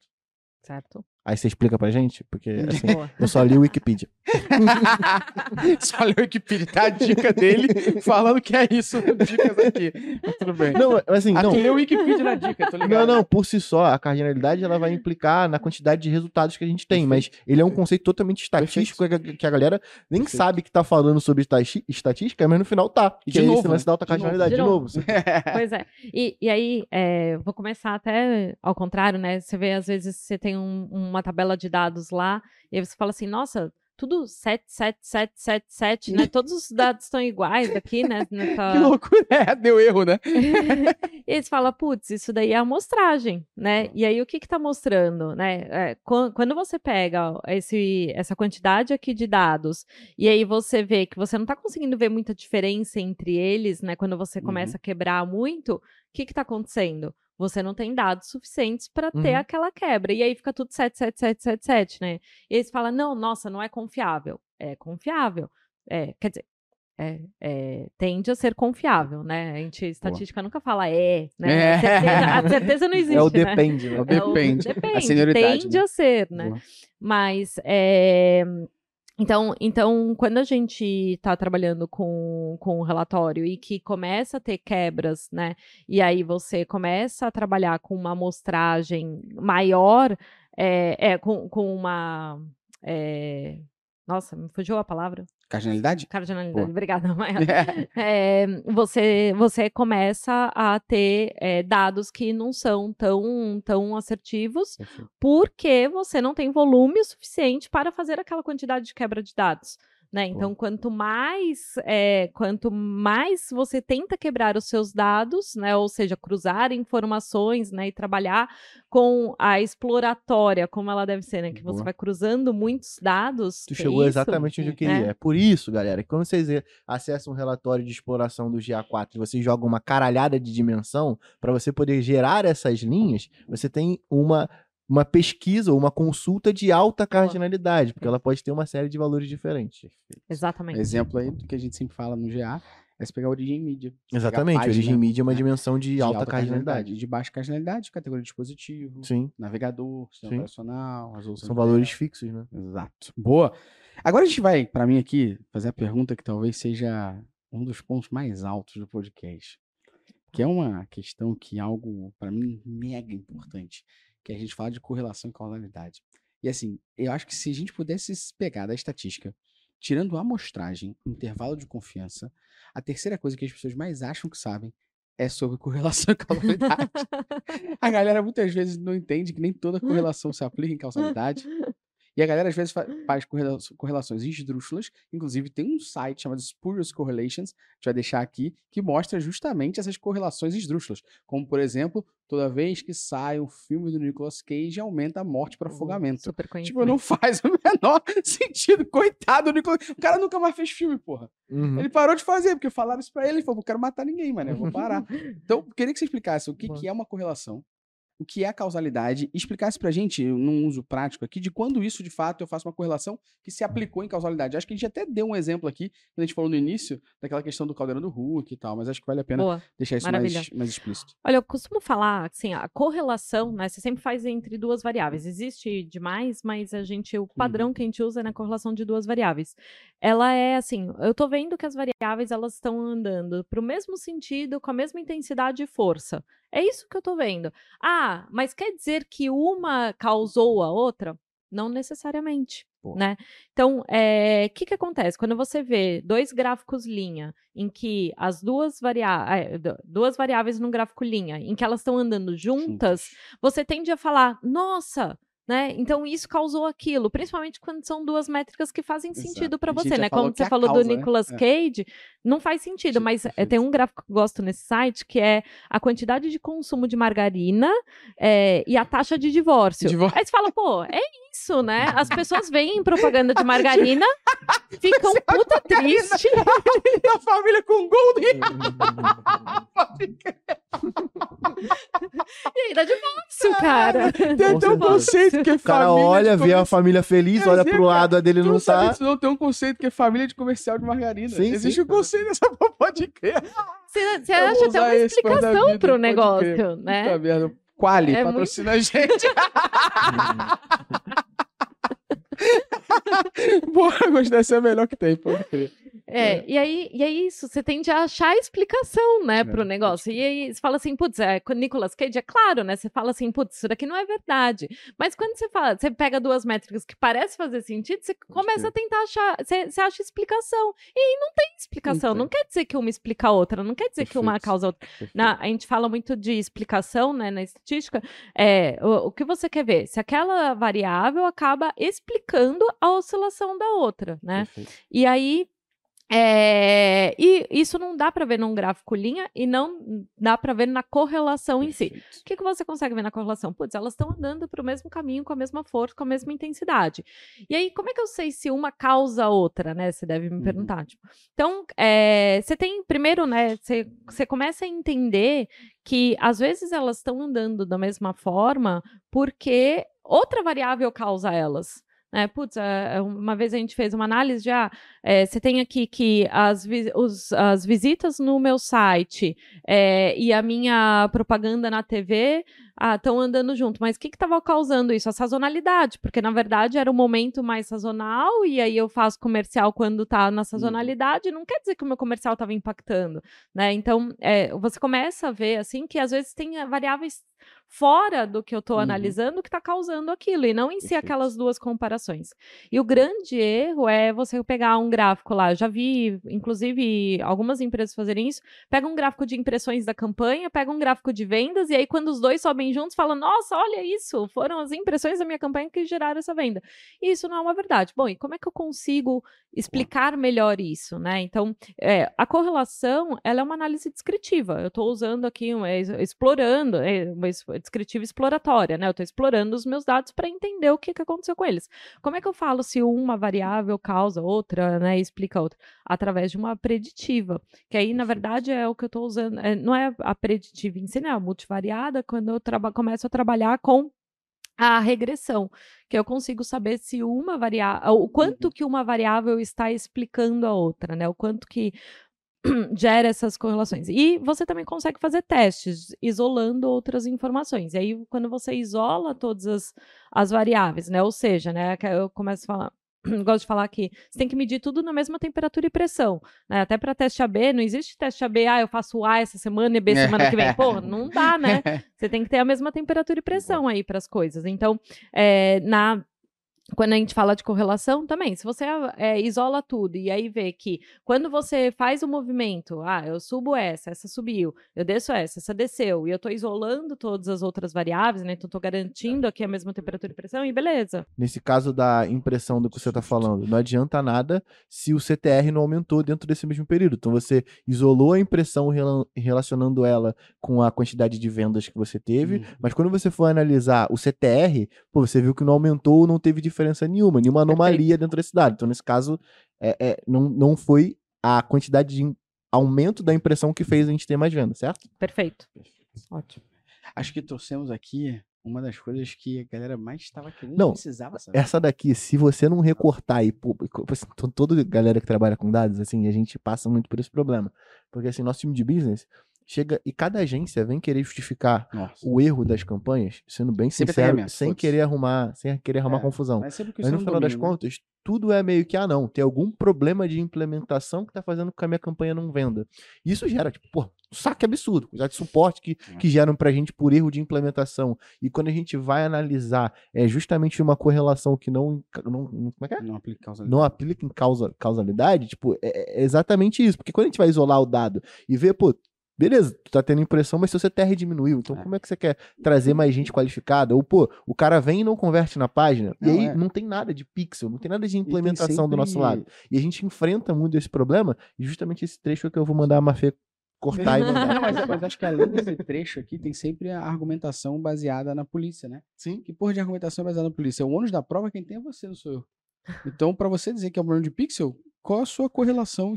certo. Aí você explica pra gente? Porque, assim, eu só li o Wikipedia. Só leu o Wikipedia, tá a dica dele falando que é isso, dicas aqui. Mas tudo bem. Não, mas assim, ah, não. tu leu o Wikipedia na dica, tô ligado. Não, não, por si só, a cardinalidade ela vai implicar na quantidade de resultados que a gente tem, mas ele é um conceito totalmente estatístico que a- que a galera nem Perfeito. sabe que tá falando sobre estatística, mas no final tá. E que de é novo, esse lance né? da alta De novo. cardinalidade. De De novo. novo. você- Pois é. E, e aí, é, vou começar até ao contrário, né? Você vê, às vezes, você tem um- uma tabela de dados lá, e aí você fala assim, nossa, tudo 7, 7, 7, 7, 7, né? Todos os dados estão iguais aqui, né? Nessa... Que loucura é, deu erro, né? e eles falam, putz, isso daí é amostragem, né? E aí o que que tá mostrando, né? É, quan- quando você pega esse, essa quantidade aqui de dados e aí você vê que você não tá conseguindo ver muita diferença entre eles, né? Quando você Uhum. começa a quebrar muito, o que que tá acontecendo? Você não tem dados suficientes para ter Uhum. aquela quebra. E aí fica tudo 7, 7, 7, 7, 7, né? E eles falam, não, nossa, não é confiável. É confiável. É, quer dizer, é, é, tende a ser confiável, né? A gente, estatística nunca fala é, né? É. A, certeza, a certeza não existe, É o né? depende, né? É o É o- Depende. depende, A senioridade, tende né? a ser, né? Mas, é, então, então, quando a gente está trabalhando com, com um relatório e que começa a ter quebras, né? E aí você começa a trabalhar com uma amostragem maior, é, é, com, com uma. é, nossa, me fugiu a palavra. Cardinalidade? Cardinalidade, Boa. obrigada, Maia. É, você, você começa a ter é, dados que não são tão, tão assertivos porque você não tem volume suficiente para fazer aquela quantidade de quebra de dados. Né? Então, quanto mais é, quanto mais você tenta quebrar os seus dados, né? ou seja, cruzar informações né? e trabalhar com a exploratória, como ela deve ser, né? que você Boa. vai cruzando muitos dados. Tu é chegou isso? exatamente onde eu queria. É. É por isso, galera, que quando vocês acessam um relatório de exploração do GA4 e você joga uma caralhada de dimensão, para você poder gerar essas linhas, você tem uma, uma pesquisa ou uma consulta de alta cardinalidade, porque ela pode ter uma série de valores diferentes. Exatamente. Exemplo aí do que a gente sempre fala no GA é você pegar a origem mídia. Exatamente, página origem mídia é uma né, dimensão de, alta, cardinalidade. E de baixa cardinalidade, categoria de dispositivo, Sim, navegador, sistema Sim. operacional, resolução são de valores fixos, né? Exato. Boa. Agora a gente vai, pra mim aqui, fazer a pergunta que talvez seja um dos pontos mais altos do podcast. Que é uma questão que é algo, pra mim, mega importante. Que a gente fala de correlação e causalidade. E assim, eu acho que se a gente pudesse se pegar da estatística, tirando a amostragem, intervalo de confiança, a terceira coisa que as pessoas mais acham que sabem é sobre correlação e causalidade. a galera muitas vezes não entende que nem toda correlação se aplica em causalidade. E a galera às vezes fa- faz correla- correlações esdrúxulas. Inclusive, tem um site chamado Spurious Correlations, a gente vai deixar aqui, que mostra justamente essas correlações esdrúxulas. Como, por exemplo, toda vez que sai um filme do Nicolas Cage, aumenta a morte por afogamento. Super conhecido. Tipo, não faz o menor sentido. Coitado do Nicolas. O cara nunca mais fez filme, porra. Uhum. Ele parou de fazer, porque falaram isso pra ele. Ele falou: não quero matar ninguém, mano. Eu vou parar. Então, queria que você explicasse o que, que é uma correlação, o que é a causalidade, e explicasse pra gente, num uso prático aqui, de quando isso, de fato, eu faço uma correlação que se aplicou em causalidade. Acho que a gente até deu um exemplo aqui, quando a gente falou no início, daquela questão do caldeirão do Hulk e tal, mas acho que vale a pena Boa. deixar isso mais, mais explícito. Olha, eu costumo falar, assim, a correlação, né? Você sempre faz entre duas variáveis. Existe demais, mas a gente, o padrão que a gente usa é na correlação de duas variáveis. Ela é assim, eu tô vendo que as variáveis elas estão andando pro mesmo sentido, com a mesma intensidade e força. É isso que eu tô vendo. Ah, mas quer dizer que uma causou a outra? Não necessariamente. Né? Então, o que, que acontece? Quando você vê dois gráficos linha, em que as duas, varia eh, du- duas variáveis num gráfico linha, em que elas estão andando juntas, você tende a falar, nossa, né? Então isso causou aquilo, principalmente quando são duas métricas que fazem Exato. sentido para você, né? que você é falou causa, do né? Nicolas É. Cage, não faz sentido, mas perfeito. tem um gráfico que eu gosto nesse site que é a quantidade de consumo de margarina eh, e a taxa de divórcio. Divórcio. Aí você fala, pô, é isso, né? As pessoas veem propaganda de margarina, ficam puta triste. a família com Golden! E aí dá divórcio, cara. Tem até um conceito que é O cara olha, de vê a família feliz, Quer olha pro cara, lado, a dele Tu não não sabe tá. não. Tem um conceito que é família de comercial de margarina. Sim, Existe sim. um conceito dessa porra, pode crer. Você, você acha até uma explicação vida, pro negócio, crer. né? Puta merda. Quali, É muito- patrocina a gente. Porra, gostei dessa é a melhor que tem, pode crer. É, e aí, e é isso, você tende a achar a explicação, né, É, pro negócio. E aí você fala assim, putz, é, Nicolas Cage, é claro, né? Você fala assim, putz, isso daqui não é verdade. Mas quando você fala, você pega duas métricas que parecem fazer sentido, você começa a tentar achar, você, você acha explicação. E aí não tem explicação. Não Não, quer dizer que uma explica a outra, não quer dizer que uma Perfeito. causa a outra. Na- a gente fala muito de explicação, né, na estatística. É, o, o que você quer ver? Se aquela variável acaba explicando a oscilação da outra, né? Perfeito. E aí. É, e isso não dá para ver num gráfico linha e não dá para ver na correlação em si. Perfeito. O que, que você consegue ver na correlação? Putz, elas estão andando para o mesmo caminho, com a mesma força, com a mesma intensidade. E aí, como é que eu sei se uma causa a outra, né? Você deve me Uhum. perguntar. tipo. Então, é, você tem, primeiro, né? Você, você começa a entender que às vezes elas estão andando da mesma forma porque outra variável causa elas. Né? Putz, é, uma vez a gente fez uma análise de, ah, é, você tem aqui que as, vi- os- as visitas no meu site é, e a minha propaganda na TV estão andando junto. Mas o que estava causando isso? A sazonalidade, porque na verdade era um momento mais sazonal e aí eu faço comercial quando está na sazonalidade. Não quer dizer que o meu comercial estava impactando, né? Então é, você começa a ver assim que às vezes tem eh, variáveis fora do que eu estou Uhum. analisando que está causando aquilo e não em si aquelas duas comparações. E o grande erro é você pegar um gráfico lá. Eu já vi, inclusive, algumas empresas fazerem isso. Pega um gráfico de impressões da campanha, pega um gráfico de vendas, e aí, quando os dois sobem juntos, fala: Nossa, olha isso! Foram as impressões da minha campanha que geraram essa venda. E isso não é uma verdade. Bom, e como é que eu consigo explicar melhor isso, né? Então, é, a correlação ela é uma análise descritiva. Eu estou usando aqui, uma, ex- explorando, é, uma es- descritiva exploratória, né? Eu estou explorando os meus dados para entender o que, que aconteceu com eles. Como é que eu falo se uma variável causa outra, né? E explica outra? Através de uma preditiva. Que aí, na verdade, é o que eu estou usando. é, não é a preditiva em si, né? A multivariada, quando eu começo a trabalhar com a regressão, que eu consigo saber se uma variável, o quanto que uma variável está explicando a outra, né? O quanto que gera essas correlações. E você também consegue fazer testes, isolando outras informações. E aí, quando você isola todas as, as variáveis, né? Ou seja, né? Eu começo a falar. Gosto de falar que você tem que medir tudo na mesma temperatura e pressão. Né? Até para teste AB, não existe teste AB, ah, eu faço A essa semana e B semana que vem. Pô, não dá, né? Você tem que ter a mesma temperatura e pressão aí para as coisas. Então, é, na quando a gente fala de correlação, também, se você é, isola tudo e aí vê que quando você faz o movimento, ah, eu subo essa, essa subiu, eu desço essa, essa desceu, e eu tô isolando todas as outras variáveis, né? Então tô garantindo aqui a mesma temperatura e pressão, e beleza. Nesse caso da impressão do que você está falando, não adianta nada se o CTR não aumentou dentro desse mesmo período. Então você isolou a impressão rela- relacionando ela com a quantidade de vendas que você teve, Uhum. mas quando você for analisar o CTR, pô, você viu que não aumentou ou não teve diferença nenhuma, nenhuma anomalia dentro desse dado. Então, nesse caso, é, é, não, não foi a quantidade de aumento da impressão que fez a gente ter mais vendas, certo? Perfeito. Ótimo. Acho que trouxemos aqui uma das coisas que a galera mais estava querendo Não, precisava saber. Essa daqui, se você não recortar e assim, to- toda galera que trabalha com dados, assim, a gente passa muito por esse problema. Porque assim, nosso time de business chega e cada agência vem querer justificar Nossa. o erro das campanhas, sendo bem Sempre sincero, sem foda-se. querer arrumar, sem querer arrumar É, confusão. Mas Mas no não final das domina, né? contas, tudo é meio que, ah, não, tem algum problema de implementação que tá fazendo com que a minha campanha não venda. Isso gera, tipo, pô, um saque absurdo, quantidade de suporte que, É. que geram pra gente por erro de implementação. E quando a gente vai analisar, é justamente uma correlação que não. não como é que é? Não aplica causa Não aplica em causa, causalidade, tipo, é, é exatamente isso. Porque quando a gente vai isolar o dado e ver, pô, beleza, tu tá tendo impressão, mas seu CTR diminuiu. Então, É. como é que você quer trazer mais gente qualificada? Ou, pô, o cara vem e não converte na página. Não, e aí é. não tem nada de pixel, não tem nada de implementação do nosso sempre- lado. E a gente enfrenta muito esse problema, e justamente esse trecho é que eu vou mandar a Mafê cortar e mandar. Não, mas, mas acho que além desse trecho aqui, tem sempre a argumentação baseada na polícia, né? Sim. Que porra de argumentação é baseada na polícia? O ônus da prova quem tem é você, não sou eu. Então, pra você dizer que é um problema de pixel, qual a sua correlação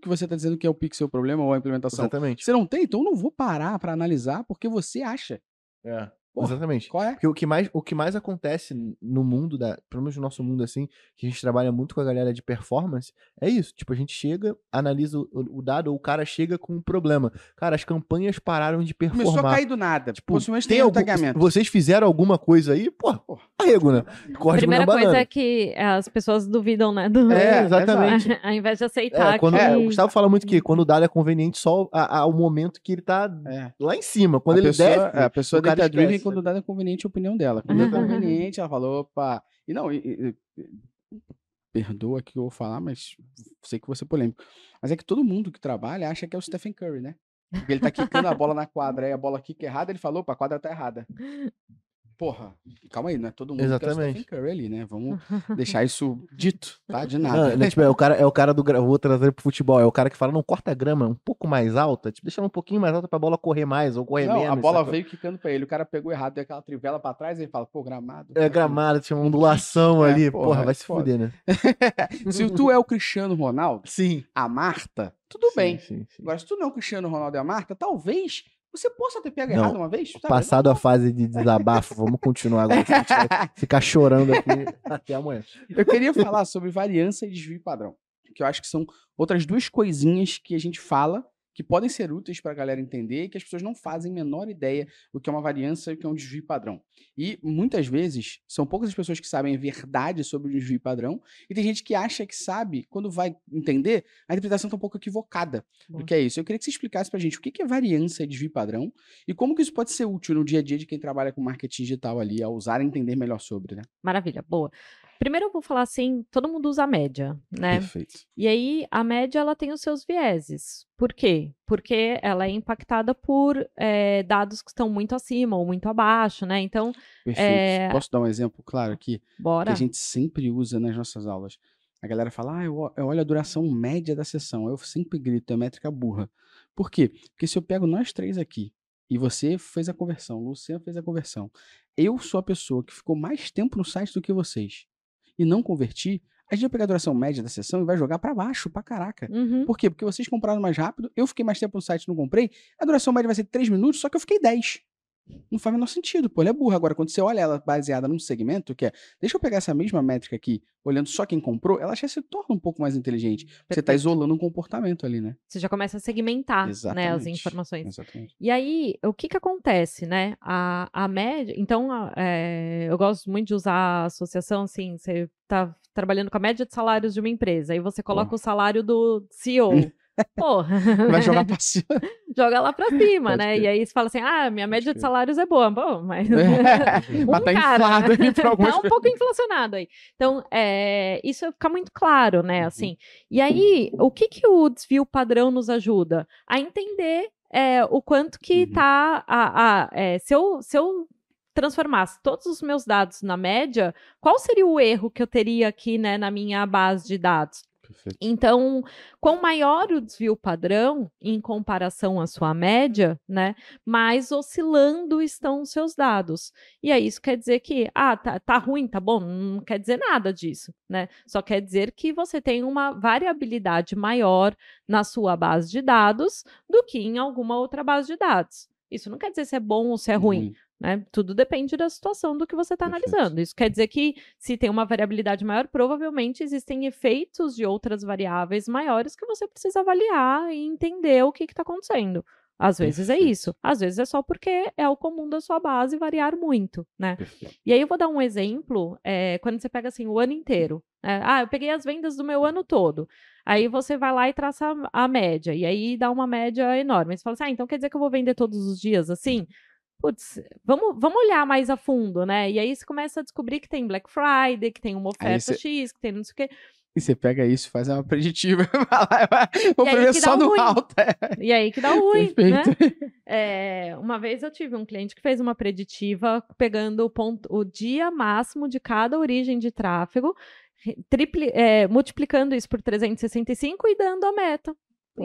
que você tá dizendo que é o pixel o problema ou a implementação? Exatamente. Você não tem? Então eu não vou parar pra analisar porque você acha. É. Porra, Exatamente. Qual é? Porque o que mais, o que mais acontece no mundo, da, pelo menos no nosso mundo, assim, que a gente trabalha muito com a galera de performance, é isso. Tipo, a gente chega, analisa o, o dado, ou o cara chega com um problema. Cara, as campanhas pararam de performar. Começou a cair do nada. Tipo, Possivelmente tem tem algum, vocês fizeram alguma coisa aí? Pô, Porra. arrego, né? Corte Primeira na coisa banana. é que as pessoas duvidam, né? Do... É, exatamente. Ao invés de aceitar É, quando, que... é, o Gustavo fala muito que quando o dado é conveniente só a- ao momento que ele tá É. lá em cima. Quando a ele pessoa, desce, é, a pessoa o cara esquece. quando o dado é conveniente a opinião dela. Quando é conveniente, ela falou, opa. E não, e- e- perdoa que eu vou falar, mas sei que vou ser polêmico. Mas é que todo mundo que trabalha acha que é o Stephen Curry, né? Porque ele tá quicando a bola na quadra, aí a bola quica errada, ele falou, opa, a quadra tá errada. Porra, calma aí, não é todo mundo que é Exatamente. Curry ali, né? Vamos deixar isso dito, tá? De Não, nada. né, tipo, é o cara, é o cara do. Vou trazer pro futebol. É o cara que fala, não, corta a grama um pouco mais alta. Tipo, deixa ela um pouquinho mais alta pra bola correr mais ou correr Não, menos. a bola veio quicando pra ele, o cara pegou errado, deu aquela trivela pra trás, e ele fala, pô, gramado. É gramado, tinha uma ondulação É, ali. porra, Porra, é vai se foda. fuder, né? Se tu é o Cristiano Ronaldo, Sim. a Marta, tudo bem. Sim, sim. Agora, se tu não é o Cristiano Ronaldo e a Marta, talvez você possa ter pego Não, errado uma vez. sabe? Passado a fase de desabafo, vamos continuar agora. a gente vai ficar chorando aqui até amanhã. Eu queria falar sobre variância e desvio padrão. Que eu acho que são outras duas coisinhas que a gente fala que podem ser úteis para a galera entender e que as pessoas não fazem a menor ideia o que é uma variância e o que é um desvio padrão. E muitas vezes são poucas as pessoas que sabem a verdade sobre o desvio padrão e tem gente que acha que sabe, quando vai entender, a interpretação está um pouco equivocada do Bom. que é isso. Eu queria que você explicasse para a gente o que que é variância e desvio padrão e como que isso pode ser útil no dia a dia de quem trabalha com marketing digital ali, a usar e entender melhor sobre, né? Maravilha, boa. Primeiro eu vou falar assim, todo mundo usa a média, né? Perfeito. E aí, a média, ela tem os seus vieses. Por quê? Porque ela é impactada por eh, dados que estão muito acima ou muito abaixo, né? Então, Perfeito. É, Posso dar um exemplo claro aqui? que bora. a gente sempre usa nas nossas aulas. A galera fala, ah, eu, eu olho a duração média da sessão. Eu sempre grito, é métrica burra. Por quê? Porque se eu pego nós três aqui, e você fez a conversão, o Luciano fez a conversão, eu sou a pessoa que ficou mais tempo no site do que vocês, e não converti, a gente vai pegar a duração média da sessão e vai jogar pra baixo, pra caraca. Uhum. Por quê? Porque vocês compraram mais rápido, eu fiquei mais tempo no site e não comprei, a duração média vai ser 3 minutos, só que eu fiquei 10. Não faz o menor sentido, pô, ele é burro. Agora, quando você olha ela baseada num segmento, que é, deixa eu pegar essa mesma métrica aqui, olhando só quem comprou, ela já se torna um pouco mais inteligente. Você tá Perfeito. isolando um comportamento ali, né? Você já começa a segmentar né, as informações. Exatamente. E aí, o que que acontece, né? A, a média. Então, a- é, eu gosto muito de usar a associação, assim, você tá trabalhando com a média de salários de uma empresa, aí você coloca o salário do CEO. Porra. Vai jogar pra cima. Joga lá pra cima, Pode né? crer. E aí você fala assim: ah, minha média de salários é boa. Bom, mas. É, mas tá inflado aí pra algumas tá um pouco inflacionado aí. Então, é, isso fica muito claro, né? Assim. E aí, o que, que o desvio padrão nos ajuda? A entender é, o quanto que Uhum. tá. A, a- é, se, eu, se eu transformasse todos os meus dados na média, qual seria o erro que eu teria aqui, né, na minha base de dados? Perfeito. Então, quanto maior o desvio padrão em comparação à sua média, né, mais oscilando estão os seus dados. E aí isso quer dizer que, ah, tá, tá ruim, tá bom? Não quer dizer nada disso, né? Só quer dizer que você tem uma variabilidade maior na sua base de dados do que em alguma outra base de dados. Isso não quer dizer se é bom ou se é ruim Uhum. Né? Tudo depende da situação do que você está analisando. Isso quer dizer que, se tem uma variabilidade maior, provavelmente existem efeitos de outras variáveis maiores que você precisa avaliar e entender o que está acontecendo. Às vezes é Perfeito. isso, às vezes é só porque é o comum da sua base variar muito, né? Perfeito. E aí eu vou dar um exemplo, é, quando você pega assim o ano inteiro. né? Ah, eu peguei as vendas do meu ano todo. Aí você vai lá e traça a, média, e aí dá uma média enorme. Você fala assim, ah, então quer dizer que eu vou vender todos os dias assim? Putz, vamos, vamos olhar mais a fundo, né? E aí você começa a descobrir que tem Black Friday, que tem uma oferta cê- X, que tem não sei o quê. E você pega isso e faz uma preditiva. Vou E prever só no ruim. alto. é. E aí que dá ruim, né? Perfeito. É, uma vez eu tive um cliente que fez uma preditiva pegando o, ponto, o dia máximo de cada origem de tráfego, tripli- é, multiplicando isso por 365 e dando a meta.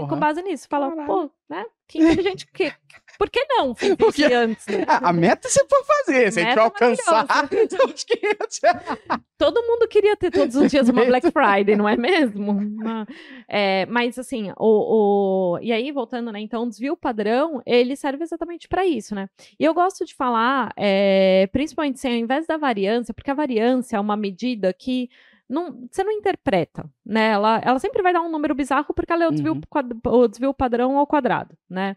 E com base nisso, fala, Caralho. pô, né? Que inteligente. que, por que não? Porque- antes, né? A meta você pode fazer, se a gente Meta alcançar os 500. Todo mundo queria ter todos os dias uma Black Friday, não é mesmo? Uma- é, mas assim, o, o- e aí voltando, né? Então, o desvio padrão ele serve exatamente para isso, né? E eu gosto de falar, é, principalmente assim, ao invés da variância, porque a variância é uma medida que não, você não interpreta, né? Ela, ela sempre vai dar um número bizarro porque ela é o desvio, Uhum. quad- o desvio padrão ao quadrado, né?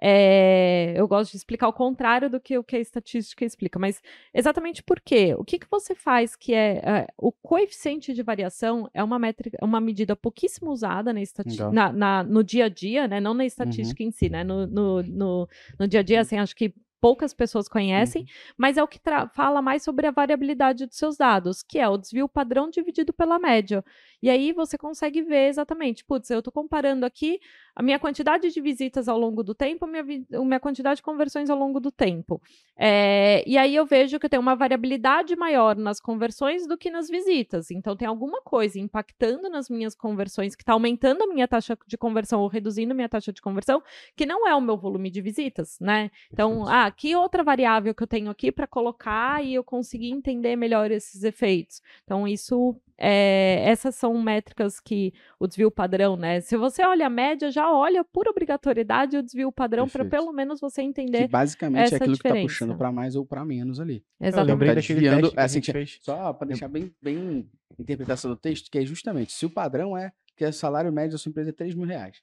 É, eu gosto de explicar o contrário do que o que a estatística explica, mas exatamente por quê? O que, que você faz que é, é, o coeficiente de variação é uma métrica, uma medida pouquíssimo usada na Legal. na- na- no dia a dia, né? Não na estatística em si, né? No, no, no, no dia a dia, assim, acho que poucas pessoas conhecem, mas é o que fala mais sobre a variabilidade dos seus dados, que é o desvio padrão dividido pela média. E aí você consegue ver exatamente, putz, eu estou comparando aqui a minha quantidade de visitas ao longo do tempo, a minha, a minha quantidade de conversões ao longo do tempo. É, e aí eu vejo que eu tenho uma variabilidade maior nas conversões do que nas visitas. Então tem alguma coisa impactando nas minhas conversões que está aumentando a minha taxa de conversão ou reduzindo a minha taxa de conversão, que não é o meu volume de visitas, né? Então, Perfeito. Ah, que outra variável que eu tenho aqui para colocar e eu conseguir entender melhor esses efeitos. Então, isso é, essas são métricas que o desvio padrão, né? Se você olha a média, já olha por obrigatoriedade o desvio padrão para pelo menos você Que entender basicamente essa é aquilo que tá diferença. puxando pra mais ou pra menos ali. Eu exatamente. lembrei Tá desviando, que a assim, gente fez. Só para deixar bem, bem interpretação do texto, que é justamente se o padrão é que o salário médio da sua empresa é 3 mil reais.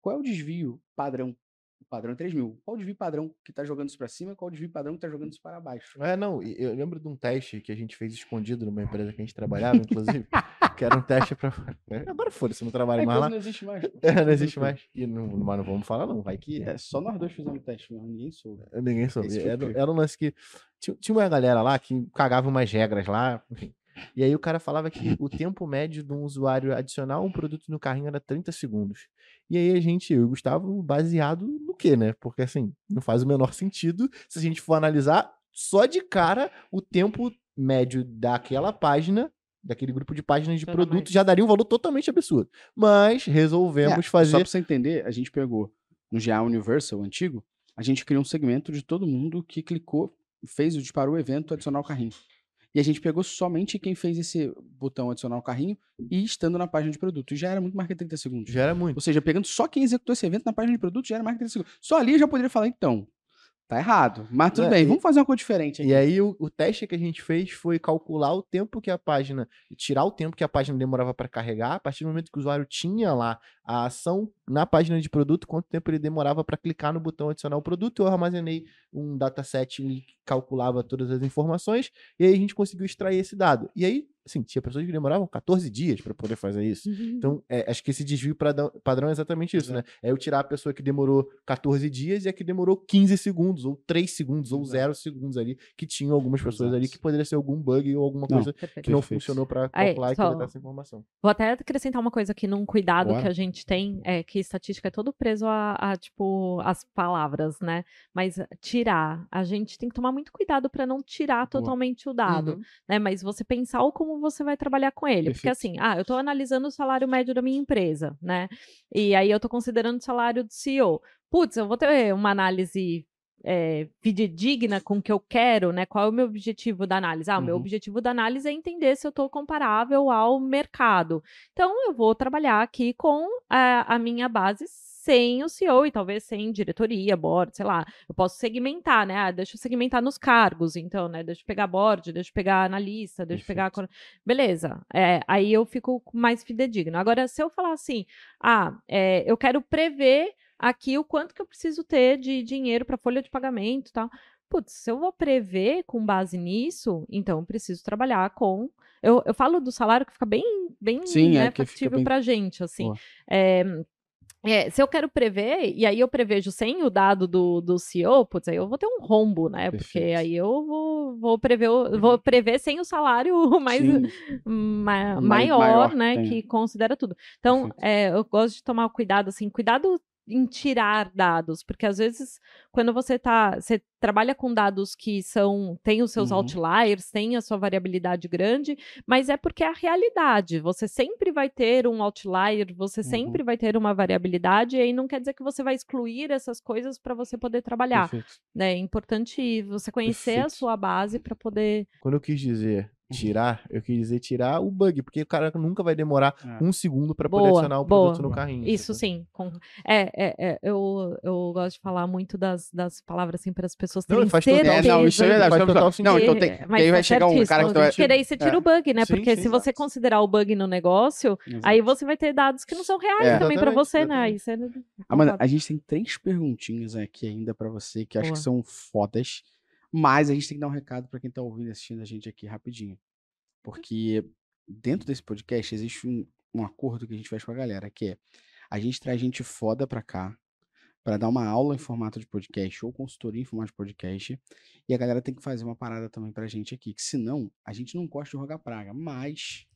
Qual é o desvio padrão? Padrão é 3 mil. Qual o desvio padrão que tá jogando isso pra cima? Qual o desvio padrão que tá jogando isso para baixo? É, não, eu lembro de um teste que a gente fez escondido numa empresa que a gente trabalhava, inclusive, que era um teste pra. Agora foda-se, não trabalho É, mais lá. não existe mais. É, não existe mais. E não, mas não vamos falar, não. Vai que. É, só nós dois fizemos teste mesmo, ninguém soube. Ninguém soube. Era, era um lance que. Tinha, tinha uma galera lá que cagava umas regras lá, enfim. E aí o cara falava que o tempo médio de um usuário adicionar um produto no carrinho era 30 segundos. E aí a gente, eu e o Gustavo, baseado no quê, né? Porque assim, não faz o menor sentido se a gente for analisar só de cara o tempo médio daquela página, daquele grupo de páginas de Totalmente. produto, já daria um valor totalmente absurdo. Mas resolvemos É, Só fazer. pra você entender, a gente pegou no GA Universal antigo, a gente criou um segmento de todo mundo que clicou, fez o disparou o evento adicionar o carrinho. E a gente pegou somente quem fez esse botão adicionar o carrinho e estando na página de produto. Já era muito mais que 30 segundos. Já era muito. Ou seja, pegando só quem executou esse evento na página de produto já era mais que 30 segundos. Só ali eu já poderia falar, então, tá errado. Mas tudo É, bem, e- vamos fazer uma coisa diferente aqui. E aí o, o teste que a gente fez foi calcular o tempo que a página, tirar o tempo que a página demorava para carregar, a partir do momento que o usuário tinha lá a ação na página de produto, quanto tempo ele demorava para clicar no botão adicionar o produto. Eu armazenei um dataset que calculava todas as informações e aí a gente conseguiu extrair esse dado. E aí assim, tinha pessoas que demoravam 14 dias para poder fazer isso. Então, é, acho que esse desvio padrão, padrão é exatamente isso, né? É eu tirar a pessoa que demorou 14 dias e a que demorou 15 segundos, ou 3 segundos, ou Exato. 0 segundos ali, que tinham algumas pessoas Exato. ali que poderia ser algum bug ou alguma coisa que não funcionou para Aí, calcular e só- coletar essa informação. Vou até acrescentar uma coisa aqui num cuidado Bora. que a gente tem, é que estatística é todo preso a, a, tipo, as palavras, né? Mas tirar, a gente tem que tomar muito cuidado para não tirar Boa. totalmente o dado, Uhum. né? Mas você pensar o como você vai trabalhar com ele. Porque Perfeito. assim, ah, eu tô analisando o salário médio da minha empresa, né? E aí eu tô considerando o salário do CEO. Putz, eu vou ter uma análise é, fidedigna com o que eu quero, né? Qual é o meu objetivo da análise? Ah, o meu Uhum. objetivo da análise é entender se eu estou comparável ao mercado. Então, eu vou trabalhar aqui com a, a minha base sem o CEO e talvez sem diretoria, board, sei lá. Eu posso segmentar, né? Ah, deixa eu segmentar nos cargos, então, né? Deixa eu pegar board, deixa eu pegar analista, deixa eu pegar. Beleza. É, aí eu fico mais fidedigno. Agora, se eu falar assim, ah, é, eu quero prever aqui o quanto que eu preciso ter de dinheiro para folha de pagamento e tal. Putz, se eu vou prever com base nisso, então eu preciso trabalhar com. Eu, eu falo do salário que fica bem, bem Sim, é, né, fica factível bem- pra gente, assim. É, é, se eu quero prever, e aí eu prevejo sem o dado do, do CEO, putz, aí eu vou ter um rombo, né? Porque Perfeito. aí eu vou, vou, prever, vou prever sem o salário mais, ma- maior, maior né? tem. Que considera tudo. Então, é, eu gosto de tomar cuidado, assim, cuidado em tirar dados, porque às vezes quando você tá, você trabalha com dados que são, tem os seus Uhum. outliers, tem a sua variabilidade grande, mas é porque é a realidade. Você sempre vai ter um outlier, você Uhum. sempre vai ter uma variabilidade, e aí não quer dizer que você vai excluir essas coisas para você poder trabalhar. perfeito. né? É importante você conhecer a Perfeito. sua base para poder. Quando eu quis dizer. Tirar, eu quis dizer tirar o bug, porque o cara nunca vai demorar É. um segundo para poder Boa, adicionar o boa. produto no carrinho. Isso sim. com- É, é, é, eu, eu gosto de falar muito das, das palavras assim para as pessoas Não, terem faz total certeza. É, não, isso é verdade. Faz Não, total Não, sentido. então tem. É, que aí vai tá chegar um cara que vai. Porque daí você tira É. o bug, né? Sim, Porque sim, se você considerar o bug no negócio, Exato. aí você vai ter dados que não são reais É. também para Exatamente, você, né? Exatamente. você... Amanda, concordo. a gente tem três perguntinhas aqui ainda pra você que eu acho que são fodas, mas a gente tem que dar um recado pra quem tá ouvindo e assistindo a gente aqui rapidinho. Porque dentro desse podcast existe um, um acordo que a gente faz com a galera, que é a gente traz gente foda pra cá pra dar uma aula em formato de podcast ou consultoria em formato de podcast, e a galera tem que fazer uma parada também pra gente aqui, que senão a gente não gosta de rogar praga, mas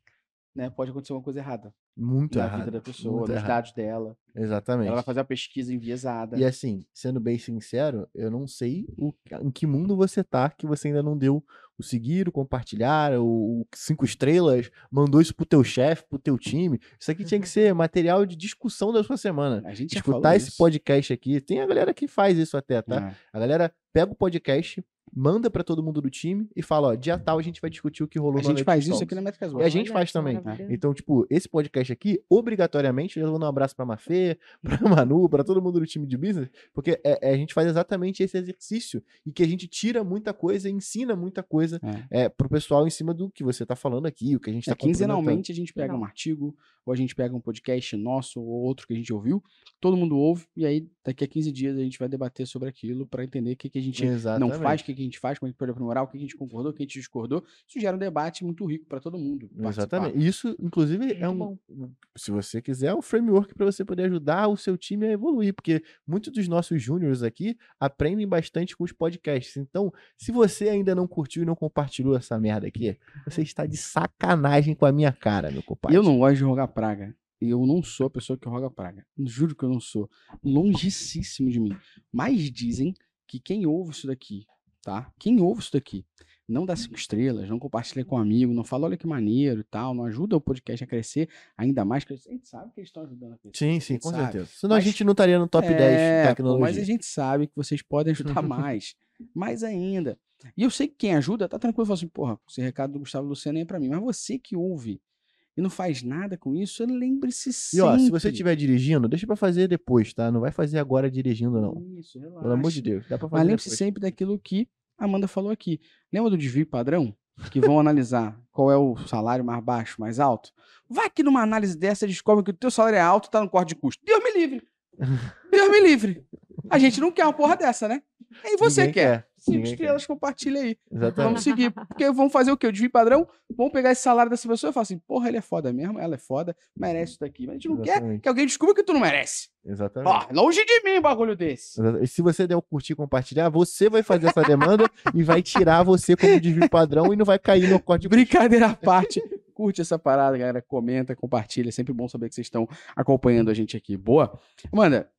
né, pode acontecer uma coisa errada Muito na errado. vida da pessoa, nos errado. dados dela. Exatamente. Ela vai fazer uma pesquisa enviesada. E assim, sendo bem sincero, eu não sei o, em que mundo você tá que você ainda não deu o seguir, o compartilhar, o, o cinco estrelas, mandou isso pro teu chefe, pro teu time. Isso aqui tinha que ser material de discussão da sua semana. A gente já falou Escutar esse isso. podcast aqui. Tem a galera que faz isso até, tá? É. A galera pega o podcast, manda pra todo mundo do time e fala, ó, dia tal a gente vai discutir o que rolou A no gente faz isso aqui na. Métricas E a gente Olha, faz também. Então, tipo, esse podcast aqui, obrigatoriamente, eu dando um abraço pra Mafê, pra Manu, pra todo mundo do time de business, porque é- é, a gente faz exatamente esse exercício e que a gente tira muita coisa, ensina muita coisa É. é, pro pessoal em cima do que você tá falando aqui, o que a gente É, tá complementando. quinzenalmente a gente pega um artigo, ou a gente pega um podcast nosso, ou outro que a gente ouviu, todo mundo ouve, e aí daqui a 15 dias a gente vai debater sobre aquilo pra entender o que, que a gente Exatamente. não faz, o que, que a gente faz, como a gente pode aprimorar, o que a gente concordou, o que a gente discordou. Isso gera um debate muito rico pra todo mundo. participar. Exatamente. Isso, inclusive, é um. Se você quiser, é um framework para você poder ajudar o seu time a evoluir, porque muitos dos nossos júniores aqui aprendem bastante com os podcasts. Então, se você ainda não curtiu e não compartilhou essa merda aqui, você está de sacanagem com a minha cara, meu compadre. eu não gosto de rogar praga. E eu não sou a pessoa que roga praga. Juro que eu não sou. Longicíssimo de mim. Mas dizem que quem ouve isso daqui, tá? Quem ouve isso daqui, não dá cinco estrelas, não compartilha com um amigo, não fala, olha que maneiro e tal, não ajuda o podcast a crescer ainda mais, que a gente sabe que eles estão ajudando a crescer. Sim, sim, com sabe. certeza. Senão Mas- a gente não estaria no top 10 É, pô, tecnologia. mas a gente sabe que vocês podem ajudar mais. mais ainda. E eu sei que quem ajuda tá tranquilo, fala assim, porra, esse recado do Gustavo Luciano é pra mim. Mas você que ouve e não faz nada com isso, lembre-se E sempre. ó, se você estiver dirigindo, deixa pra fazer depois, tá? Não vai fazer agora dirigindo, não. Isso, relaxa. Pelo amor de Deus. Dá pra Mas fazer lembre-se depois. sempre daquilo que a Amanda falou aqui. Lembra do desvio padrão? Que vão analisar qual é o salário mais baixo, mais alto? Vai que numa análise dessa descobre que o teu salário é alto e tá no corte de custo. Deus me livre! Deus me livre! A gente não quer uma porra dessa, né? E você Ninguém quer. cinco Ninguém estrelas, compartilha aí. Exatamente. Vamos seguir. Porque vamos fazer o quê? O desvio padrão, vamos pegar esse salário dessa pessoa e falar assim, porra, ele é foda mesmo, ela é foda, merece isso daqui. Mas a gente não quer Exatamente. que alguém descubra que tu não merece. Exatamente. Ó, longe de mim um bagulho desse. Exato. E se você der o curtir e compartilhar, você vai fazer essa demanda e vai tirar você como desvio padrão e não vai cair no corte de Brincadeira à parte. Curte essa parada, galera. Comenta, compartilha. É sempre bom saber que vocês estão acompanhando a gente aqui. Boa? Amanda,